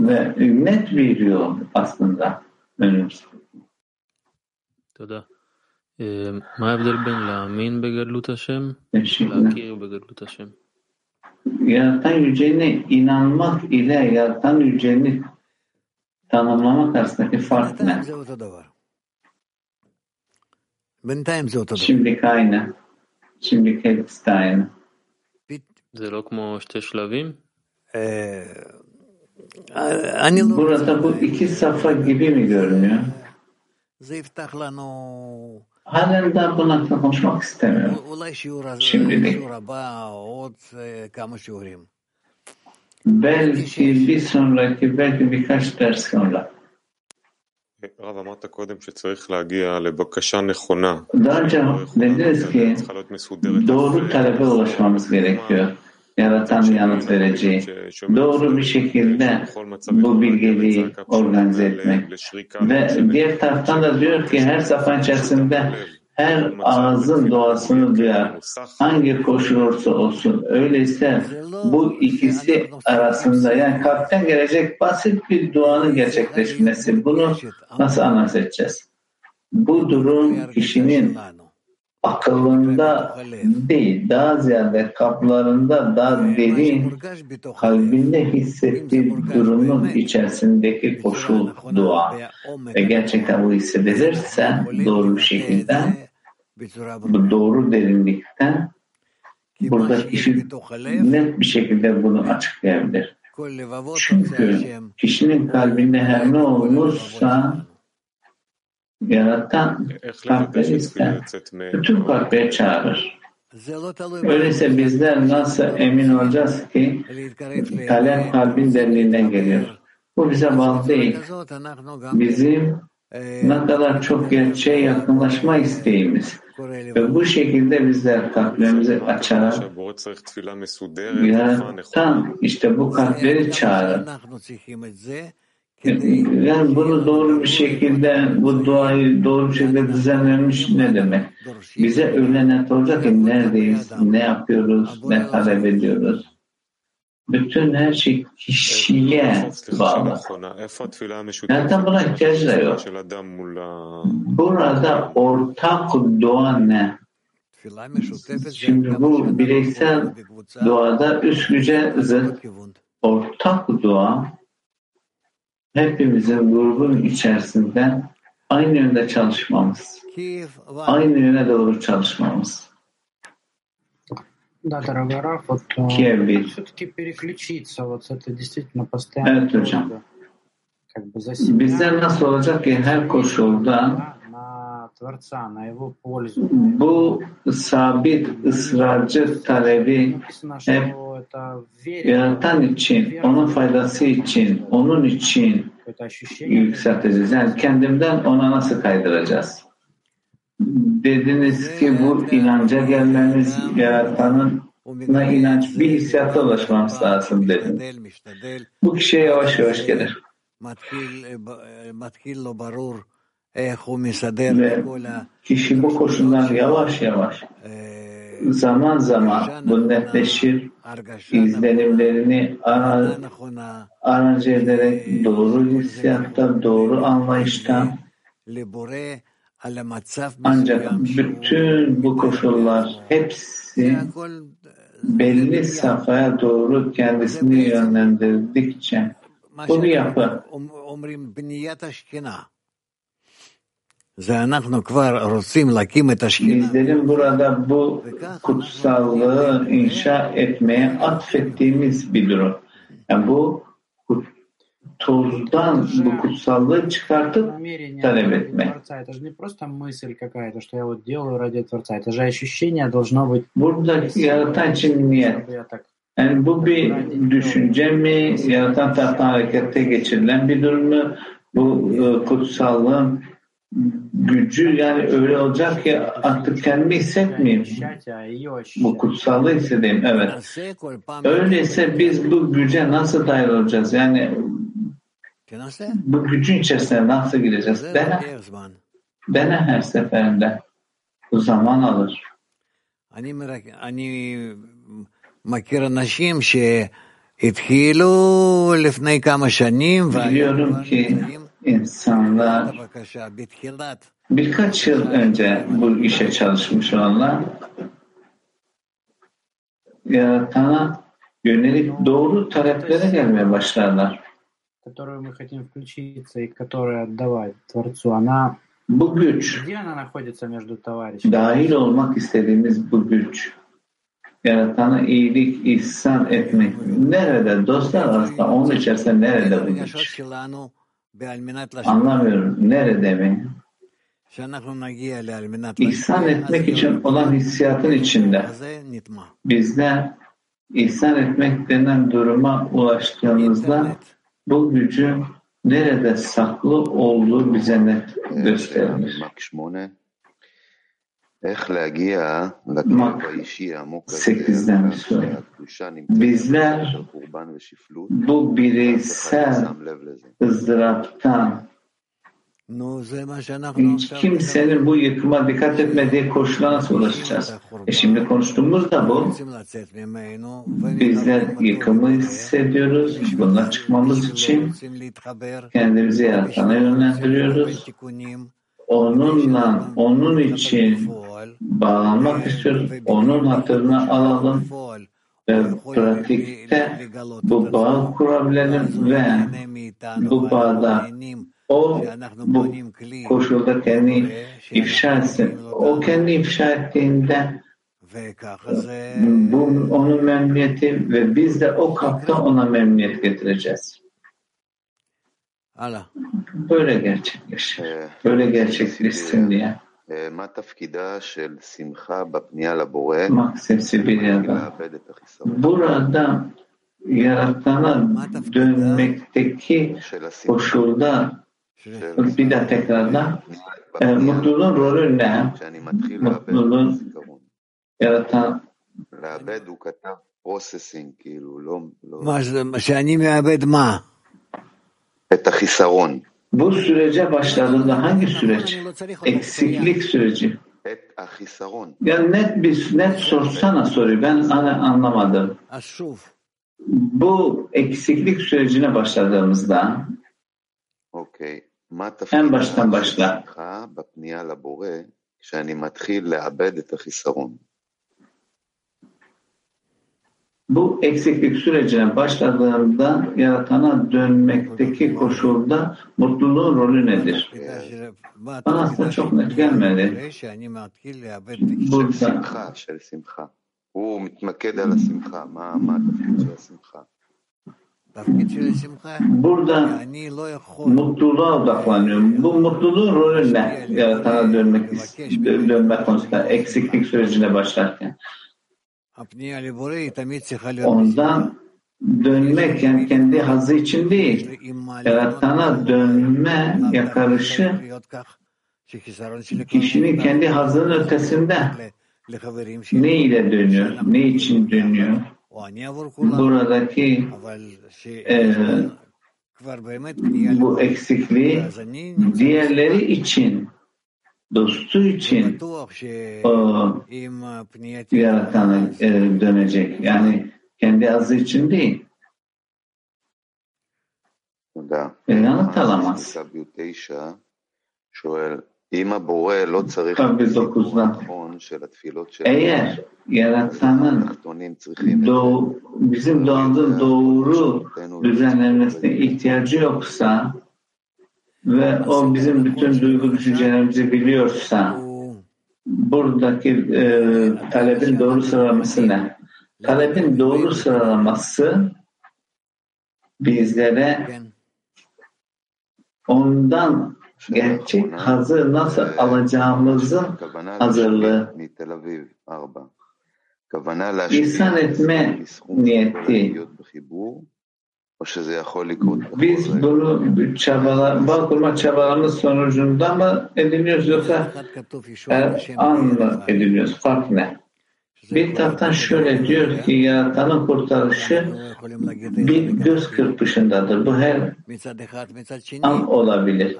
Ve net bir yol aslında önümüzde. תודה. מה ההבדל בין להאמין בגדלות השם ולהכיר בגדלות השם? Yaratan yüceğine inanmak ile yaratan yüceğini tanımlamak arasındaki fark ne? Şimdiki aynı. Şimdiki hepsi de aynı. זה לא כמו שתי שלבים? Burada bu iki safa gibi mi görünüyor? Halen daha bunun hakkında konuşmak istemiyorum. Şimdilik. Belki bir sonraki, belki birkaç ders sonra. רב, אמרת קודם שצריך להגיע לבקשה נכונה. Daha önce dediniz ki doğru talebe ulaşmamız gerekiyor. Yaratan yanıt vereceği. Doğru bir şekilde bu bilgeliği organize etmek. Ve diğer taraftan da diyor ki her safhan içerisinde her ağzın doğasını duyar. Hangi koşul olursa olsun. Öyleyse bu ikisi arasında yani kalpten gelecek basit bir duanın gerçekleşmesi. Bunu nasıl edeceğiz? Bu durum kişinin akılında değil, daha ziyade kaplarında daha derin kalbinde hissettiği durumun içerisindeki koşul dua ve gerçekten bu hissedilirse doğru bir şekilde bu doğru derinlikten burada kişi net bir şekilde bunu açıklayabilir. Çünkü kişinin kalbinde her ne olursa yaratan kalpleri ister. Bütün kalpleri çağırır. Öyleyse bizler nasıl emin olacağız ki kalem kalbin derinliğinden geliyor. Bu bize bağlı değil. Bizim ne kadar çok gerçeğe yakınlaşma isteğimiz. Ve bu şekilde bizler kalplerimizi açarak yaratan işte bu kalpleri çağırır. Yani bunu doğru bir şekilde, bu duayı doğru bir şekilde düzenlenmiş ne demek? Bize öyle net olacak ki neredeyiz, ne yapıyoruz, ne talep ediyoruz. Bütün her şey kişiye bağlı. Zaten buna ihtiyaç da yok. Burada ortak dua ne? Şimdi bu bireysel duada üst güce zıt. Ortak dua hepimizin grubun içerisinde aynı yönde çalışmamız. Aynı yöne doğru çalışmamız. Да, дорогой Раф, вот Киев все-таки переключиться, вот это действительно постоянно Evet hocam. как бы за себя Bizler nasıl olacak ki her koşulda bu sabit ısrarcı talebi hep yaratan için, onun faydası için, onun için yükselteceğiz. Yani kendimden ona nasıl kaydıracağız? Dediniz ki bu inanca gelmemiz yaratanın na inanç bir hissiyata ulaşmamız lazım dedim. Bu kişiye yavaş yavaş gelir. Ve kişi bu koşullar yavaş yavaş zaman zaman bu netleşir, izlenimlerini ara, aracı ederek doğru hissiyatta, doğru anlayışta ancak bütün bu koşullar hepsi belli safhaya doğru kendisini yönlendirdikçe bu bir yapı. Bizlerin burada bu kutsallığı inşa etmeye atfettiğimiz bir durum. Yani bu tozdan bu kutsallığı çıkartıp talep etme. Burada yaratan için niyet. Yani bu bir düşünce mi, yaratan taraftan harekete geçirilen bir durum mu? Bu kutsallığın gücü yani öyle olacak ki artık kendimi hissetmeyeyim. Bu kutsallığı hissedeyim. Evet. Öyleyse biz bu güce nasıl dahil olacağız? Yani bu gücün içerisine nasıl gireceğiz? Dene. Dene her seferinde. Bu zaman alır. מכיר אנשים שהתחילו לפני כמה שנים Biliyorum ki insanlar birkaç yıl önce bu işe çalışmış olanlar yaratana yönelik doğru taleplere gelmeye başlarlar. Bu güç, dahil olmak istediğimiz bu güç, yaratana iyilik, ihsan etmek nerede? Dostlar arasında onun içerisinde nerede bu güç? Anlamıyorum. Nerede mi? İhsan etmek için olan hissiyatın içinde. Bizler ihsan etmek denen duruma ulaştığımızda bu gücün nerede saklı olduğu bize net gösterilir. Mak 8'den bir soru. Bizler bu bireysel ızdıraptan hiç kimsenin bu yıkıma dikkat etmediği koşula nasıl ulaşacağız? E şimdi konuştuğumuz da bu. Bizler yıkımı hissediyoruz. Bundan çıkmamız için kendimizi yaratana yönlendiriyoruz. Onunla, onun için bağlanmak istiyoruz. Onun hatırına alalım ve pratikte bu bağı kurabilelim ve bu bağda o bu koşulda kendi ifşa etsin. O kendi ifşa ettiğinde bu onun memnuniyeti ve biz de o kapta ona memnuniyet getireceğiz. Böyle gerçekleşir. Böyle gerçekleşsin diye. Maksim Sibirya'da. Burada yaratana dönmekteki koşulda bir daha tekrarla e, mutluluğun rolü ne? Mutluluğun yaratan שאני מאבד מה? Bu sürece başladığında hangi süreç? Eksiklik süreci. Yani net bir net sorsana soruyu. Ben anlamadım. Bu eksiklik sürecine başladığımızda en baştan başla Bu eksiklik sürecine başladığında yaratana dönmekteki koşulda mutluluğun rolü nedir? Bana aslında çok net gelmedi. Burada הוא מתמקד על השמחה, מה, מה התפקיד של השמחה? Burada mutluluğa odaklanıyorum. Bu mutluluğun rolü ne? Yaratana dönmek, dönmek konusunda eksiklik sürecine başlarken. Ondan dönmek yani kendi hazı için değil, yaratana dönme yakarışı kişinin kendi hazının ötesinde ne ile dönüyor, ne için dönüyor? Buradaki e, bu eksikliği diğerleri için, dostu için o, yaratana e, dönecek. Yani kendi azı için değil. E, yanıt alamaz. Tabi dokuzdan. Eğer yaratanın doğ, bizim doğanın doğru düzenlenmesine ihtiyacı yoksa ve o bizim bütün duygu düşüncelerimizi biliyorsa buradaki e, talebin doğru sıralaması ne? Talebin doğru sıralaması bizlere ondan gerçek hazır nasıl alacağımızın hazırlığı. İhsan etme niyeti. Biz bunu çabalar, bağ kurma çabalarımız sonucunda mı ediniyoruz yoksa her an mı ediniyoruz? Fark ne? Bir taraftan şöyle diyor ki yaratanın kurtarışı bir göz kırpışındadır. Bu her an olabilir.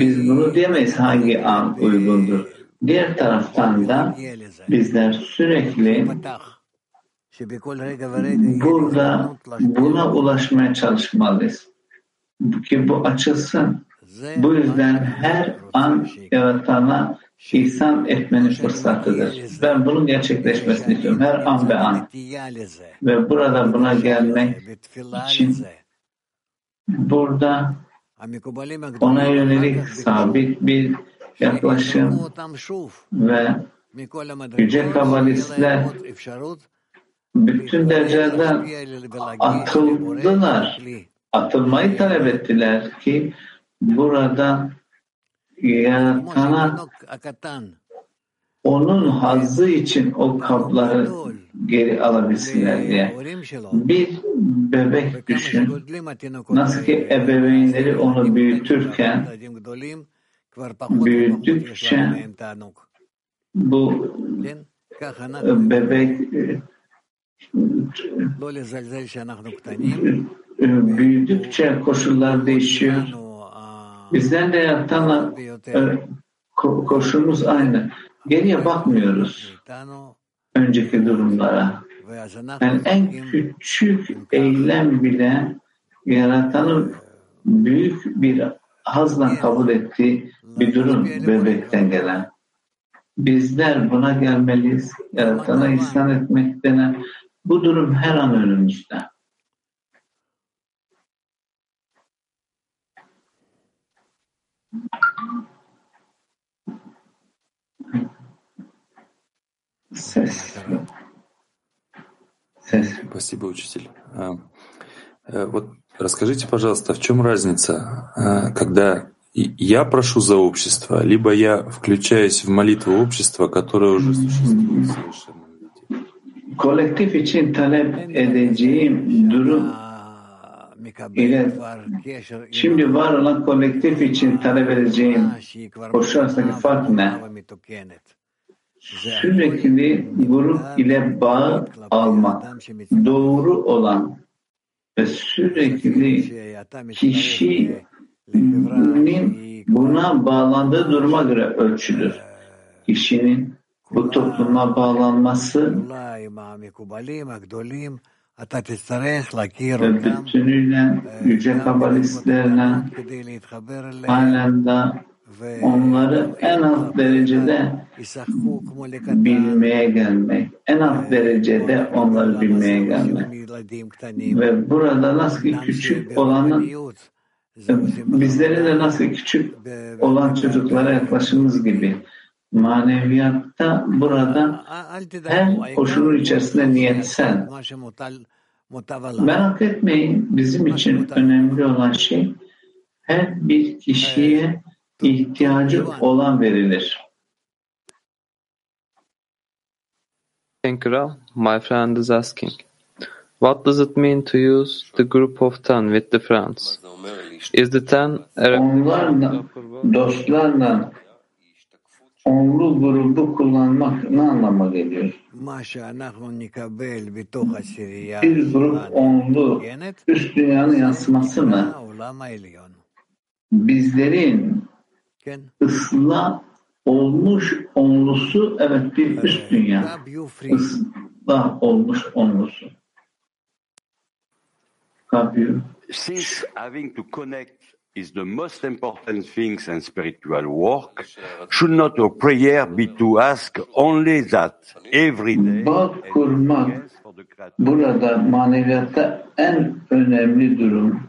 Biz bunu diyemeyiz hangi an uygundur. Diğer taraftan da bizler sürekli burada buna ulaşmaya çalışmalıyız. Ki bu açılsın. Bu yüzden her an yaratana ihsan etmenin fırsatıdır. Ben bunun gerçekleşmesini istiyorum. Her an ve an. Ve burada buna gelmek için burada ona yönelik sabit bir yaklaşım ve yüce kabalistler bütün derecelerden atıldılar. Atılmayı talep ettiler ki burada yaratana onun hazzı için o kapları geri alabilsinler diye. Bir bebek düşün. Nasıl ki ebeveynleri onu büyütürken büyüdükçe bu bebek büyüdükçe koşullar değişiyor. Bizden de yaratanla koşulumuz aynı. Geriye bakmıyoruz önceki durumlara. Yani en küçük eylem bile yaratanın büyük bir hazla kabul ettiği bir durum bebekten gelen. Bizler buna gelmeliyiz. Yaratana ihsan etmek denen bu durum her an önümüzde. Ses. Ses. Спасибо, учитель. Вот расскажите, пожалуйста, в чем разница, когда я прошу за общество, либо я включаюсь в молитву общества, которое уже существует виде? Kolektif için talep edeceğim durum ile şimdi var olan kolektif için talep edeceğim koşu arasındaki fark ne? Sürekli grup ile bağ almak, doğru olan ve sürekli kişinin buna bağlandığı duruma göre ölçülür. Kişinin bu topluma bağlanması ve bütünüyle yüce kabalistlerle halen de onları en alt derecede bilmeye gelmek, en alt derecede onları bilmeye gelmek. Ve burada nasıl ki küçük olanın bizlerin de nasıl küçük olan çocuklara yaklaşımız gibi maneviyatta burada her koşulun içerisinde niyetsel. Merak etmeyin bizim için önemli olan şey her bir kişiye ihtiyacı olan verilir. Thank you, Ralph. My friend is asking, what does it mean to use the group of ten with the friends? Is the ten Onlarla, dostlarla onlu grubu kullanmak ne anlama geliyor? Bir grup onlu üst dünyanın yansıması mı? Bizlerin ıslah olmuş onlusu evet bir üst dünya. Islah olmuş onlusu. Kabir. Since having to connect is the most important things in spiritual work, should not our prayer be to ask only that every day? Bağ kurmak burada maneviyatta en önemli durum.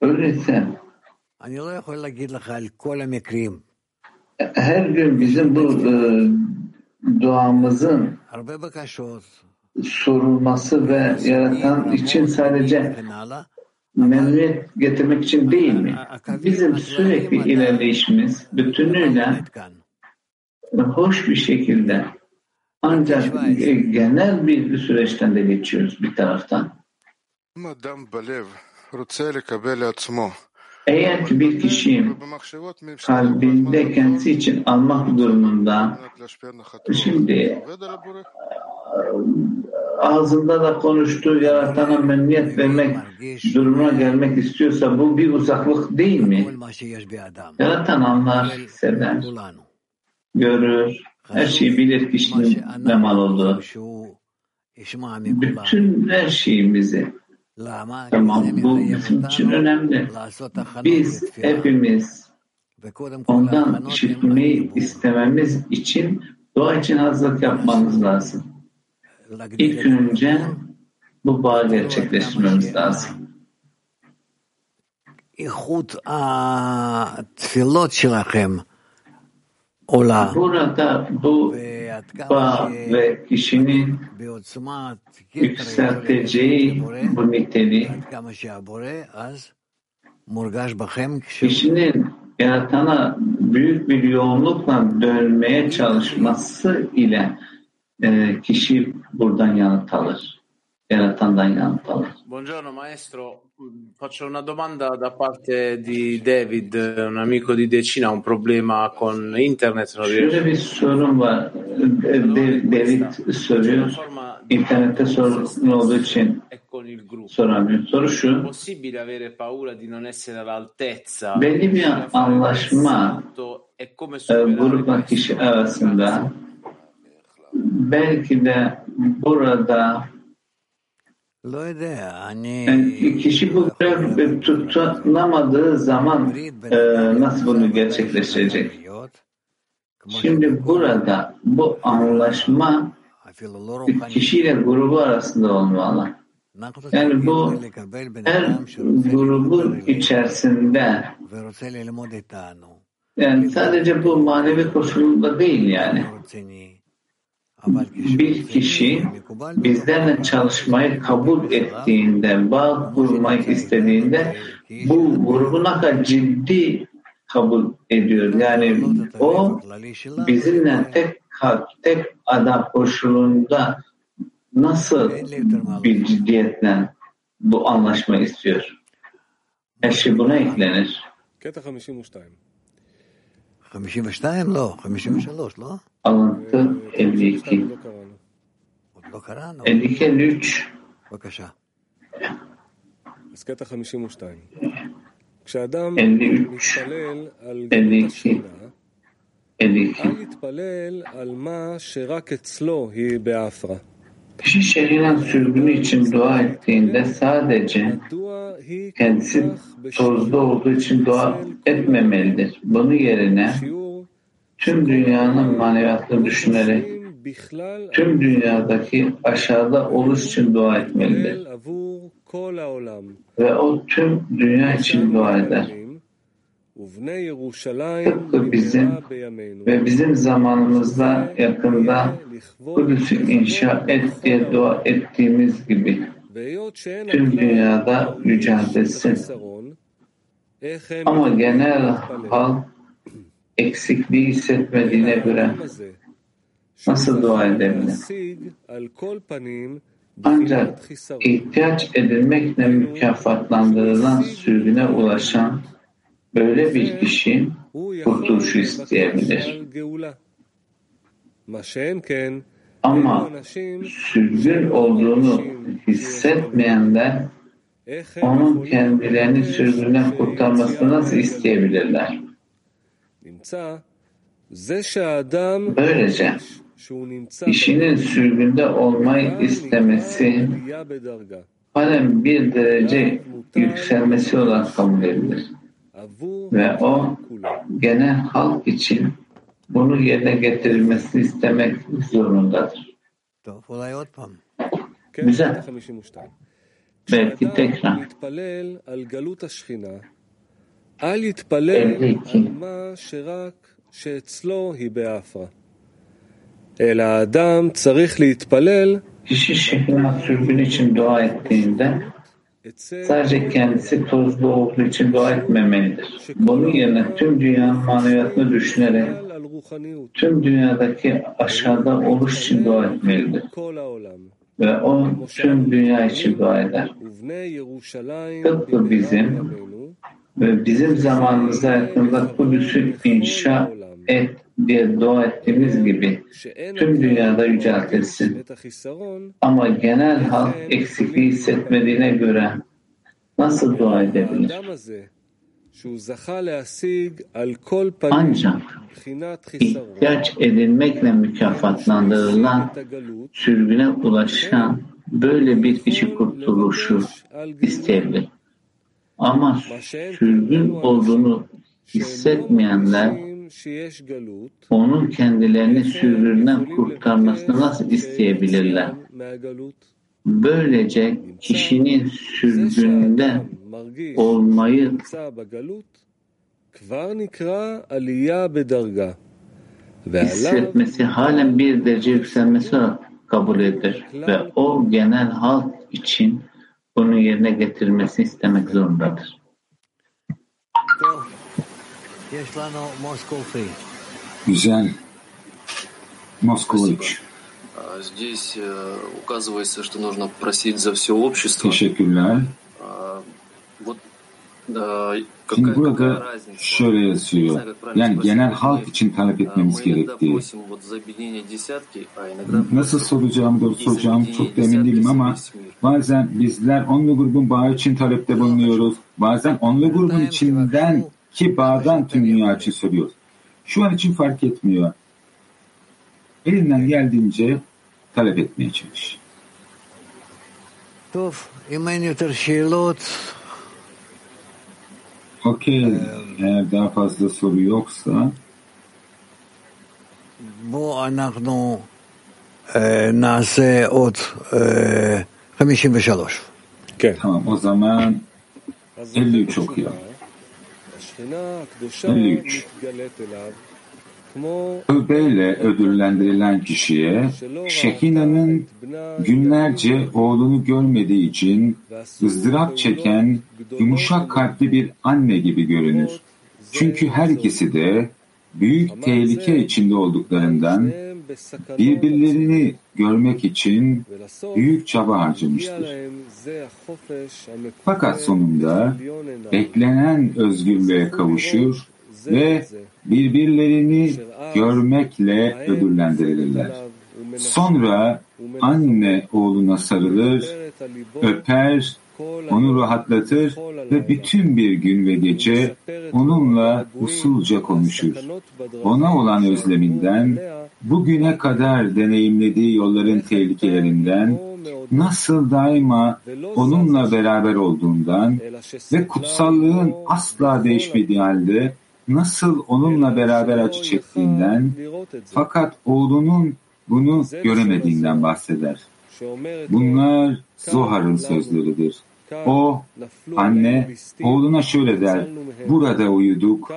Öyleyse Her gün bizim bu e, duamızın sorulması ve yaratan için sadece memnuniyet getirmek için değil mi? Bizim sürekli ilerleyişimiz bütünüyle hoş bir şekilde ancak genel bir süreçten de geçiyoruz bir taraftan. Eğer ki bir kişi kalbinde kendisi için almak durumunda şimdi ağzında da konuştuğu yaratana memnuniyet vermek durumuna gelmek istiyorsa bu bir uzaklık değil mi? Yaratan anlar, hisseder, görür, her şeyi bilir kişinin ne mal olduğu. Bütün her şeyimizi Tamam bu bizim için önemli. Biz hepimiz ondan işitmeyi istememiz için dua için hazırlık yapmamız lazım. İlk önce bu bağı gerçekleştirmemiz lazım. Burada bu bağ ve kişinin yükselteceği bu niteliği kişinin yaratana büyük bir yoğunlukla dönmeye çalışması ile e, kişi buradan yanıt alır. Yaratandan yanıt alır. Buongiorno maestro, faccio una domanda da parte di David, un amico di Decina, un problema con internet. Non Şöyle bir sorun var. David soruyor. İnternette sorun olduğu için soramıyor. Soru şu. Possibile avere paura di non essere all'altezza? Belli bir anlaşma e, grupla kişi arasında belki de burada yani kişi bu görev tutunamadığı zaman e, nasıl bunu gerçekleştirecek? Şimdi burada bu anlaşma kişiyle grubu arasında olmalı. Yani bu her grubun içerisinde yani sadece bu manevi koşulunda değil yani bir kişi bizlerle çalışmayı kabul ettiğinde, bağ kurmayı istediğinde bu grubu ne kadar ciddi kabul ediyor. Yani o bizimle tek tek adam koşulunda nasıl bir ciddiyetle bu anlaşma istiyor? Eşi buna eklenir. 52. 52 no, 53 no. Alıntı 52. 52 53. בבקשה. אז קטע 52. כשאדם 53, מתפלל על 52, אל יתפלל על מה שרק אצלו היא באפרה. Kişi şeriat sürgünü için dua ettiğinde sadece kendisi tozda olduğu için dua etmemelidir. Bunun yerine tüm dünyanın maneviyatını düşünerek tüm dünyadaki aşağıda oluş için dua etmelidir. Ve o tüm dünya için dua eder. Tıpkı bizim ve bizim zamanımızda yakında Kudüs'ü inşa et diye dua ettiğimiz gibi tüm dünyada yüceltilsin. Ama genel halk eksikliği hissetmediğine göre nasıl dua edebilir? Ancak ihtiyaç edilmekle mükafatlandırılan sürgüne ulaşan böyle bir kişi kurtuluşu isteyebilir. Ama sürgün olduğunu hissetmeyenler onun kendilerini sürgünden kurtarmasını nasıl isteyebilirler? Böylece kişinin sürgünde olmayı istemesi halen bir derece yükselmesi olarak kabul edilir. Ve o genel halk için bunu yerine getirilmesini istemek zorundadır. Güzel. Belki tekrar. Kişi şehina sürgün için dua ettiğinde sadece kendisi tozlu olduğu için dua etmemelidir. Bunun yerine tüm dünyanın maneviyatını düşünerek tüm dünyadaki aşağıda oluş için dua etmelidir. Ve o tüm dünya için dua eder. Tıpkı bizim ve bizim zamanımızda hayatımızda Kudüs'ü inşa et diye dua ettiğimiz gibi tüm dünyada yüceltilsin. Ama genel halk eksikliği hissetmediğine göre nasıl dua edebilir? Ancak ihtiyaç edilmekle mükafatlandırılan, sürgüne ulaşan böyle bir kişi kurtuluşu isteyebilir. Ama sürgün olduğunu hissetmeyenler onun kendilerini sürgünden kurtarmasını nasıl isteyebilirler? Böylece kişinin sürgünde olmayı hissetmesi halen bir derece yükselmesi kabul edilir. Ve o genel halk için bunu yerine getirmesini istemek zorundadır. Güzel. Moskova 3. Здесь указывается, что нужно просить за все общество. Teşekkürler. Вот, да, Şimdi burada şöyle yazıyor. Yani genel halk için talep etmemiz gerektiği. Nasıl soracağım, doğru soracağım çok da emin değilim ama bazen bizler onlu grubun bağı için talepte bulunuyoruz. Bazen onlu grubun içinden ki bağdan tüm dünya için soruyoruz. Şu an için fark etmiyor. Elinden geldiğince talep etmeye çalış. Okey. Eğer daha fazla soru yoksa bu anakno e, nase ot e, 53. כן. Tamam, o zaman 53 okuyalım. 53. Tövbeyle ödüllendirilen kişiye Şehina'nın günlerce oğlunu görmediği için ızdırap çeken yumuşak kalpli bir anne gibi görünür. Çünkü her ikisi de büyük tehlike içinde olduklarından birbirlerini görmek için büyük çaba harcamıştır. Fakat sonunda beklenen özgürlüğe kavuşur ve birbirlerini görmekle ödüllendirilirler. Sonra anne oğluna sarılır, öper, onu rahatlatır ve bütün bir gün ve gece onunla usulca konuşur. Ona olan özleminden, bugüne kadar deneyimlediği yolların tehlikelerinden, nasıl daima onunla beraber olduğundan ve kutsallığın asla değişmediği halde nasıl onunla beraber acı çektiğinden fakat oğlunun bunu göremediğinden bahseder. Bunlar Zohar'ın sözleridir. O, anne, oğluna şöyle der, burada uyuduk,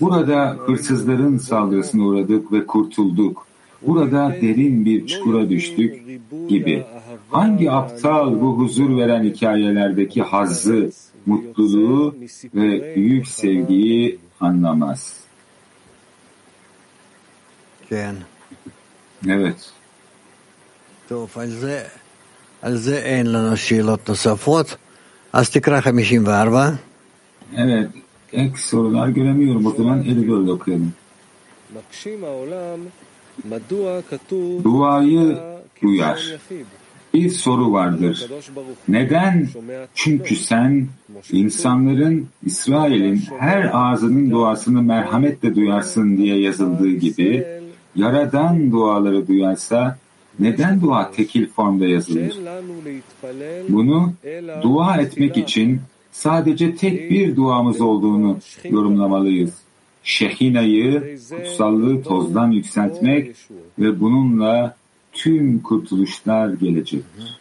burada hırsızların saldırısına uğradık ve kurtulduk, burada derin bir çukura düştük gibi. Hangi aptal bu huzur veren hikayelerdeki hazzı, mutluluğu ve büyük sevgiyi anlamaz. Evet. טוב, על זה, על זה אין לנו שאלות נוספות. אז תקרא 54. Evet. Ek sorular göremiyorum. O zaman 54 okuyalım. Duayı duyar. Bir soru vardır. Neden? Çünkü sen insanların, İsrail'in her ağzının duasını merhametle duyarsın diye yazıldığı gibi, Yaradan duaları duyarsa neden dua tekil formda yazılır? Bunu dua etmek için sadece tek bir duamız olduğunu yorumlamalıyız. Şehina'yı, kutsallığı tozdan yükseltmek ve bununla tüm kurtuluşlar gelecektir.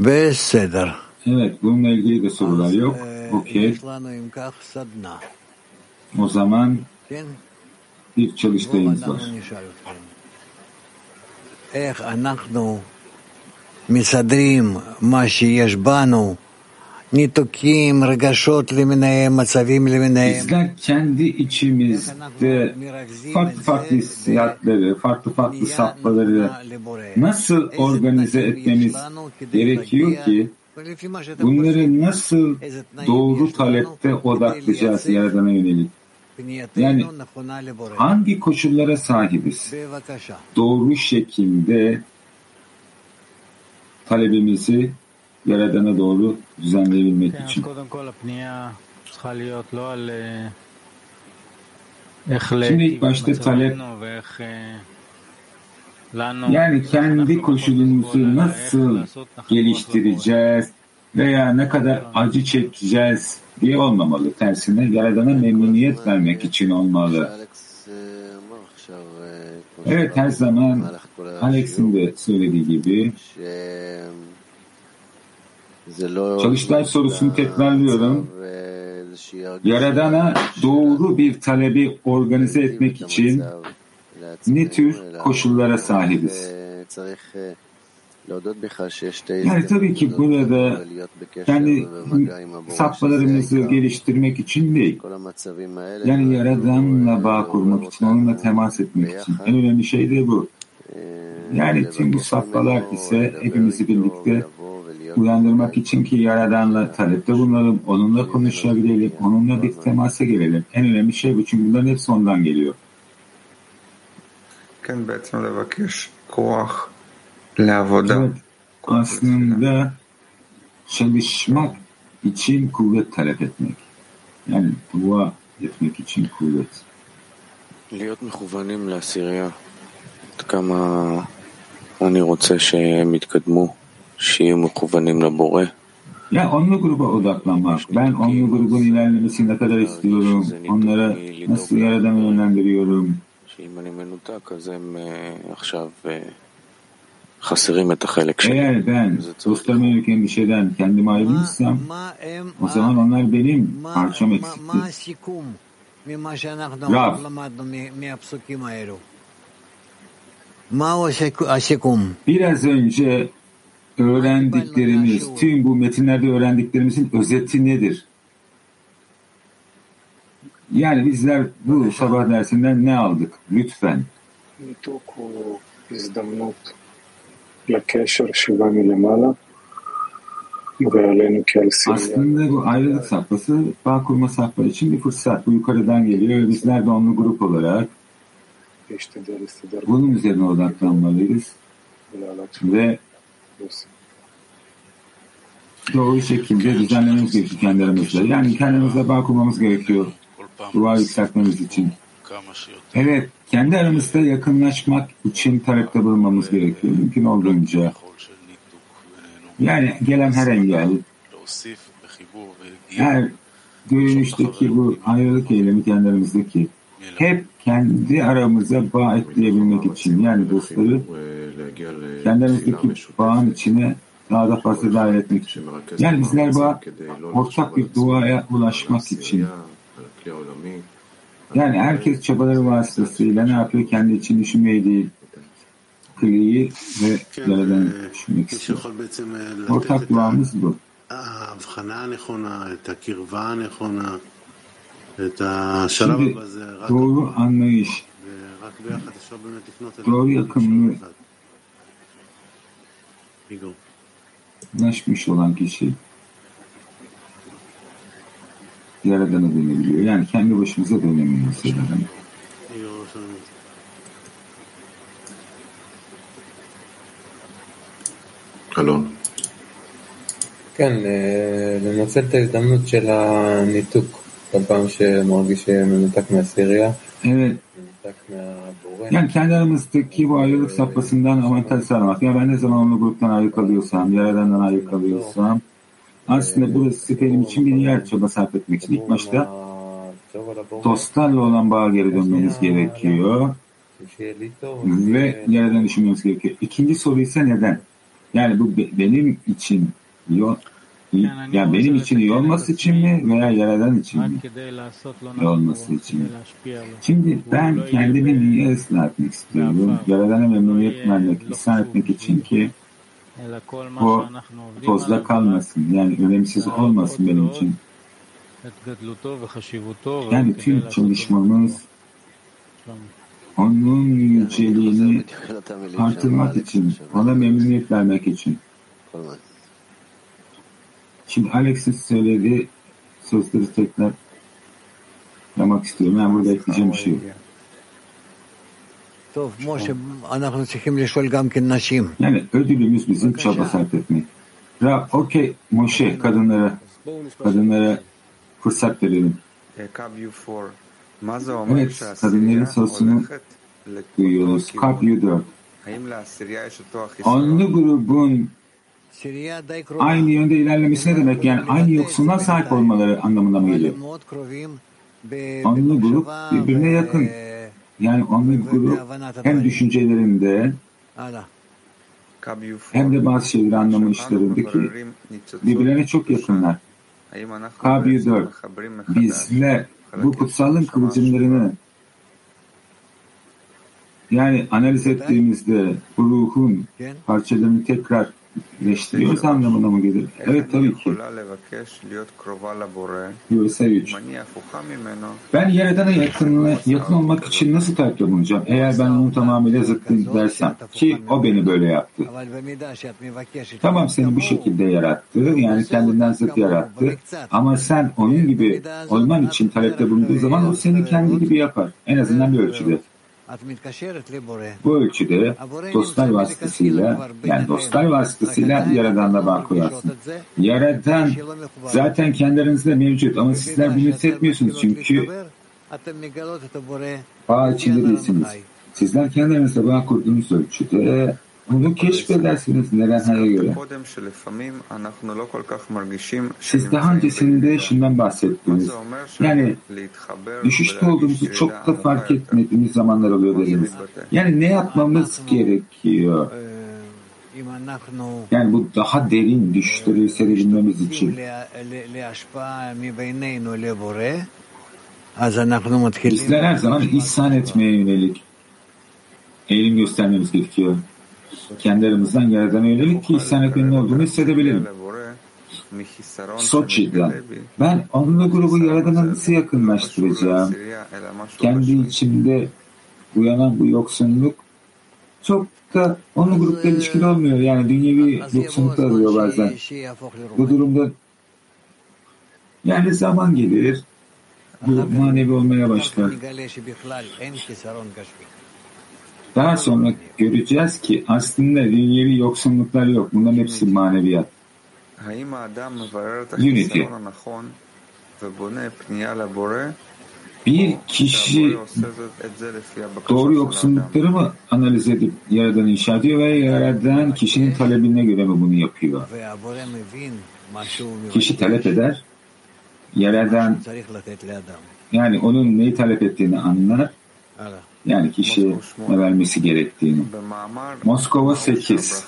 בסדר. Evet, bununla ilgili de sorular yok. Okey. O zaman bir çalıştayımız var. איך אנחנו מסדרים מה שיש בנו, Bizler kendi içimizde farklı farklı farklı farklı sapmaları nasıl organize etmemiz gerekiyor ki bunları nasıl doğru talepte odaklayacağız Yaradan'a yönelik? Yani hangi koşullara sahibiz? Doğru şekilde talebimizi Yaradan'a doğru düzenleyebilmek için. Şimdi ilk başta talep yani kendi koşulumuzu nasıl geliştireceğiz veya ne kadar acı çekeceğiz diye olmamalı. Tersine Yaradan'a memnuniyet vermek için olmalı. Evet her zaman Alex'in de söylediği gibi Çalıştay sorusunu tekrarlıyorum. Yaradana doğru bir talebi organize etmek için ne tür koşullara sahibiz? Yani tabii ki burada kendi sapmalarımızı geliştirmek için değil. Yani Yaradan'la bağ kurmak için, onunla temas etmek için. En önemli şey de bu. Yani tüm bu safhalar ise hepimizi birlikte uyandırmak için ki Yaradan'la talepte bulunalım, onunla konuşabilelim, onunla bir temasa gelelim. En önemli şey bu çünkü bunların hepsi ondan geliyor. כן, בעצם לבקש כוח לעבודה. Evet, aslında çalışmak için kuvvet talep etmek. Yani dua etmek için kuvvet. להיות מכוונים לעשירייה. עד כמה אני רוצה שהם יתקדמו, שיהיו מכוונים לבורא. Ya onlu gruba odaklanmak. Ben onlu grubun ilerlemesini ne kadar istiyorum. Onlara nasıl yaradan yönlendiriyorum. Eğer ben dostlarıma yönelik endişeden kendimi ayrılmışsam o zaman onlar benim parçam eksiktir. Rab, biraz önce öğrendiklerimiz, tüm bu metinlerde öğrendiklerimizin özeti nedir? Yani bizler bu sabah dersinden ne aldık? Lütfen. Aslında bu ayrılık safhası bağ kurma safhası için bir fırsat. Bu yukarıdan geliyor ve bizler de onlu grup olarak bunun üzerine odaklanmalıyız. Ve doğru şekilde düzenlememiz gerekiyor kendi aramızda. Yani kendimizle bağ kurmamız gerekiyor. Dua yükseltmemiz için. Evet, kendi aramızda yakınlaşmak için talepte bulunmamız gerekiyor. Mümkün olduğunca. Yani gelen her engel, her görünüşteki bu ayrılık eylemi kendi aramızdaki hep kendi aramıza bağ ekleyebilmek için yani dostları kendi aramızdaki bağın içine daha da fazla dahil etmek için. Yani bizler bağ ortak bir duaya ulaşmak için yani herkes çabaları vasıtasıyla ne yapıyor? Kendi için düşünmeyi değil, kliyi ve yaradan düşünmek istiyor. Ortak duamız bu. Şimdi הזה, רק, doğru anlayış, ורק ביחד אפשר באמת לפנות אל doğru yakınlığı איגור. ulaşmış olan kişi Yaradan'a dönebiliyor. Yani kendi başımıza dönemiyoruz Yaradan'a. איגור שלנו. אלון. כן, אה, לנצל את ההזדמנות של הניתוק כל פעם שמרגיש מנותק מהסירייה, Evet. מנותק מהבורא. Yani kendi aramızdaki bu ayrılık safhasından avantaj sağlamak. Ya ben ne zaman onu gruptan ayrı kalıyorsam, Yaradan'dan ayrı kalıyorsam aslında burası benim için bir yer çaba sarf etmek için. İlk başta dostlarla olan bağa geri dönmemiz gerekiyor שיהיה לי טוב, ve Yaradan'ı düşünmemiz gerekiyor. İkinci soru ise neden? Yani bu benim için yol yani benim için iyi olması için mi veya Yaradan için mi? İyi olması için mi? Şimdi ben kendimi niye ıslah etmek istiyorum? Yaradan'a memnuniyet vermek, ihsan etmek için ki o tozda kalmasın. Yani önemsiz olmasın benim için. Yani tüm çalışmamız onun yüceliğini artırmak için, ona memnuniyet vermek için. Şimdi Alex'in söylediği sözleri tekrar yapmak istiyorum. Ben burada ekleyeceğim bir şey yok. Yani ödülümüz bizim çaba sarf etmek. Ra, okey, Moshe, kadınlara, kadınlara fırsat verelim. Evet, kadınların sorusunu duyuyoruz. Kap U4. Onlu grubun aynı yönde ilerlemesi ne demek? Yani aynı yoksunluğa sahip olmaları anlamına mı geliyor? Onlu grup birbirine yakın. Yani onlu grup hem düşüncelerinde hem de bazı şeyleri anlama işlerindeki birbirlerine çok yakınlar. KB4 bizler bu kutsallığın kıvılcımlarını yani analiz ettiğimizde bu ruhun parçalarını tekrar birleştiriyoruz anlamına mı gelir? Evet tabii ki. Yoksa. Ben Yaradan'a yakın, yakın olmak için nasıl talepte bulunacağım? Eğer ben onun tamamıyla zıttım dersem ki o beni böyle yaptı. Tamam seni bu şekilde yarattı. Yani kendinden zıt yarattı. Ama sen onun gibi olman için talepte bulunduğu zaman o seni kendi gibi yapar. En azından bir ölçüde. Bu ölçüde dostlar vasıtasıyla yani dostlar vasıtasıyla Yaradan'la bağ kurarsın. Yaradan zaten kendi aranızda mevcut ama sizler bunu hissetmiyorsunuz çünkü bağ içinde değilsiniz. Sizler kendi aranızda bağ kurduğunuz ölçüde bunu keşfedersiniz Nerenha'ya göre. Siz daha öncesinde şundan bahsettiniz. Yani düşüşte olduğumuzu çok da fark etmediğimiz zamanlar oluyor dediniz. Yani ne yapmamız gerekiyor? Yani bu daha derin düşüşleri hissedebilmemiz için. Bizler her zaman ihsan etmeye yönelik eğilim göstermemiz gerekiyor kendi aramızdan Yaradan'a yönelik ki ihsan etmenin olduğunu hissedebilirim. Soçi'den ben onunla grubu Yaradan'a nasıl yakınlaştıracağım? Kendi içimde uyanan bu yoksunluk çok da onunla grupla ilişkili olmuyor. Yani dünyevi yoksunluklar oluyor bazen. Bu durumda yani zaman gelir bu manevi olmaya başlar. Daha sonra göreceğiz ki aslında dünyevi yoksunluklar yok. Bunların hepsi maneviyat. Unity. Bir kişi doğru yoksunlukları mı analiz edip Yaradan'ı inşa ediyor ve Yaradan kişinin talebine göre mi bunu yapıyor? Kişi talep eder, Yaradan yani onun neyi talep ettiğini anlar yani kişi ne vermesi gerektiğini. Moskova 8.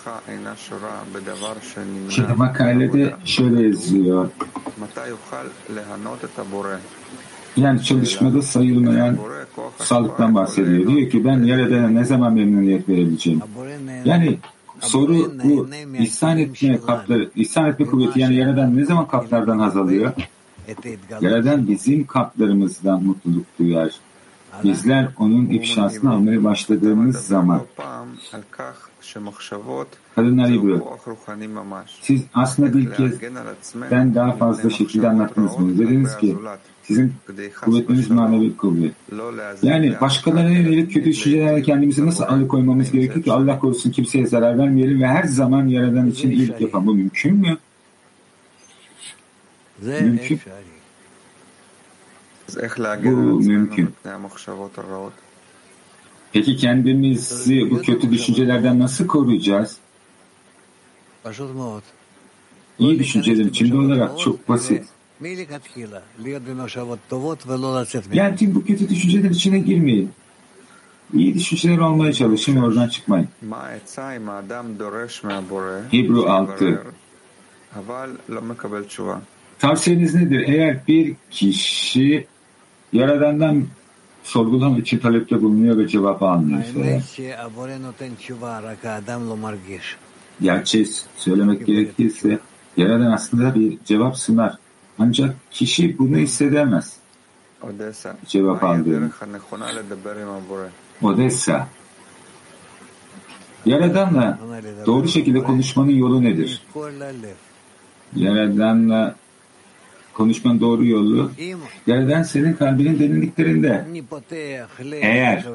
Şimdi makalede şöyle yazıyor. Yani çalışmada sayılmayan sağlıktan bahsediyor. Diyor ki ben Yaradan'a ne zaman memnuniyet verebileceğim? Yani soru bu. İhsan etme kapları, ihsan etme kuvveti yani Yaradan ne zaman kaplardan haz alıyor? Yaradan bizim kaplarımızdan mutluluk duyar. Bizler onun ifşasını almaya başladığımız zaman kadınlar İbrahim siz aslında bir kez ben daha fazla şekilde anlattınız bunu. Dediniz ki sizin kuvvetiniz manevi kuvvet. Yani başkalarına yönelik kötü düşüncelerle kendimizi nasıl alıkoymamız gerekiyor ki Allah korusun kimseye zarar vermeyelim ve her zaman Yaradan için iyilik yapalım. Bu mümkün mü? Mümkün. Bu mümkün. Peki kendimizi bu kötü düşüncelerden nasıl koruyacağız? İyi düşünceler içinde olarak çok basit. Yani bu kötü düşünceler içine girmeyin. İyi düşünceler olmaya çalışın oradan çıkmayın. Hebrew 6 Tavsiyeniz nedir? Eğer bir kişi Yaradan'dan sorgulama için talepte bulunuyor ve cevap almıyorsa gerçeği söylemek gerekirse Yaradan aslında bir cevap sunar. Ancak kişi bunu hissedemez. Cevap aldığını. Odessa. Yaradan'la doğru şekilde konuşmanın yolu nedir? Yaradan'la konuşmanın doğru yolu Yaradan senin kalbinin derinliklerinde. Eğer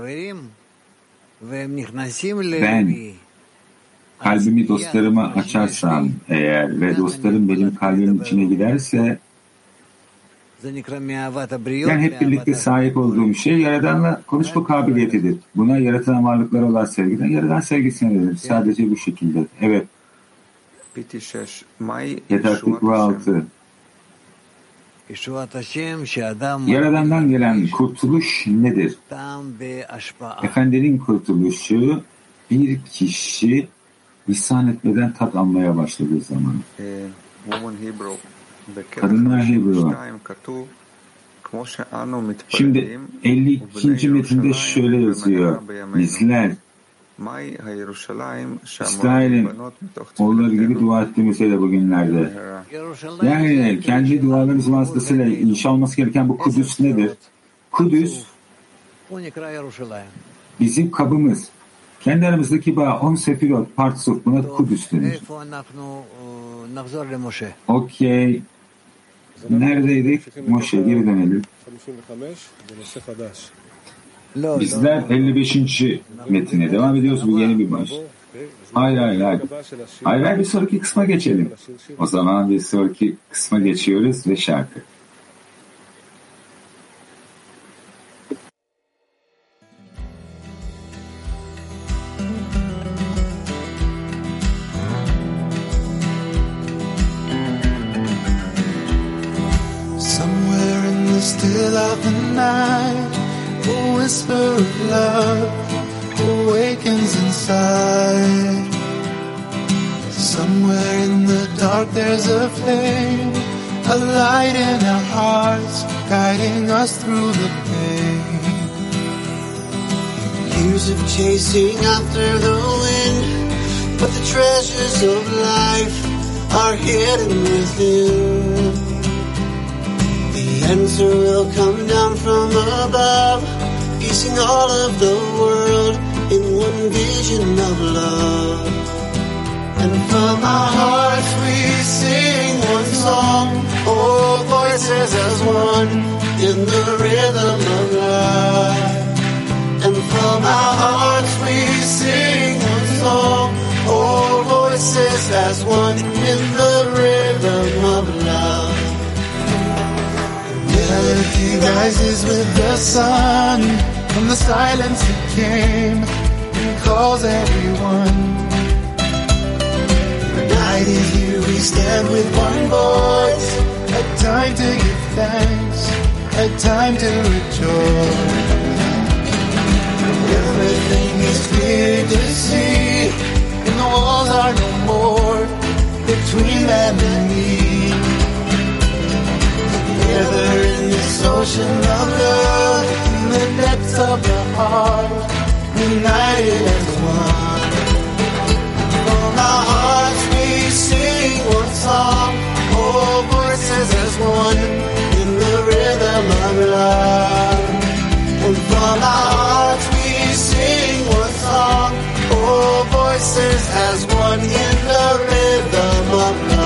ben kalbimi dostlarıma açarsam eğer ve dostlarım benim kalbimin içine giderse yani hep birlikte sahip olduğum şey Yaradan'la konuşma kabiliyetidir. Buna yaratılan varlıklara olan sevgiden Yaradan sevgisine denir. Sadece bu şekilde. Evet. Yataklık ve altı. Yaradan'dan gelen kurtuluş nedir? Efendinin kurtuluşu bir kişi lisan etmeden tat almaya başladığı zaman. Kadınlar Hebrew. Şimdi 52. metinde şöyle yazıyor. Bizler İsrail'in oğulları gibi dua ettiğimizde bugünlerde. Yani kendi dualarımız vasıtasıyla inşa olması gereken bu Kudüs nedir? Kudüs bizim kabımız. Kendi aramızdaki bağ on sefirot, partsuf buna Kudüs denir. Okey. Neredeydik? Moşe geri dönelim. Bizler 55. metine devam ediyoruz. Bu yeni bir baş. Hayır hayır hayır. Hayır hayır bir sonraki kısma geçelim. O zaman bir sonraki kısma geçiyoruz ve şarkı. Somewhere in the still of the night, a whisper of love awakens inside. Somewhere in the dark there's a flame, a light in our hearts, guiding us through the pain. Years of chasing after the wind, but the treasures of life are hidden within. Answer will come down from above, piecing all of the world in one vision of love. And from our hearts we sing one song, all voices as one in the rhythm of life. And from our hearts we sing one song, all voices as one in the rhythm of love. Melody rises with the sun, from the silence it came and calls everyone. The night is here, we stand with one voice, a time to give thanks, a time to rejoice. Everything is clear to see, and the walls are no more between them and me. Together in this ocean of love, in the depths of the heart, united as one. From our hearts we sing one song, all voices as one, in the rhythm of love. And from our hearts we sing one song, all voices as one, in the rhythm of love.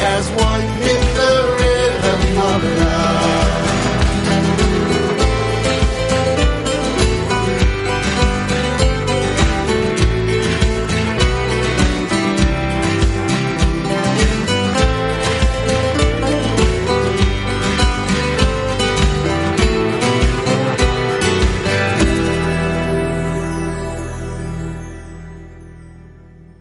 As one,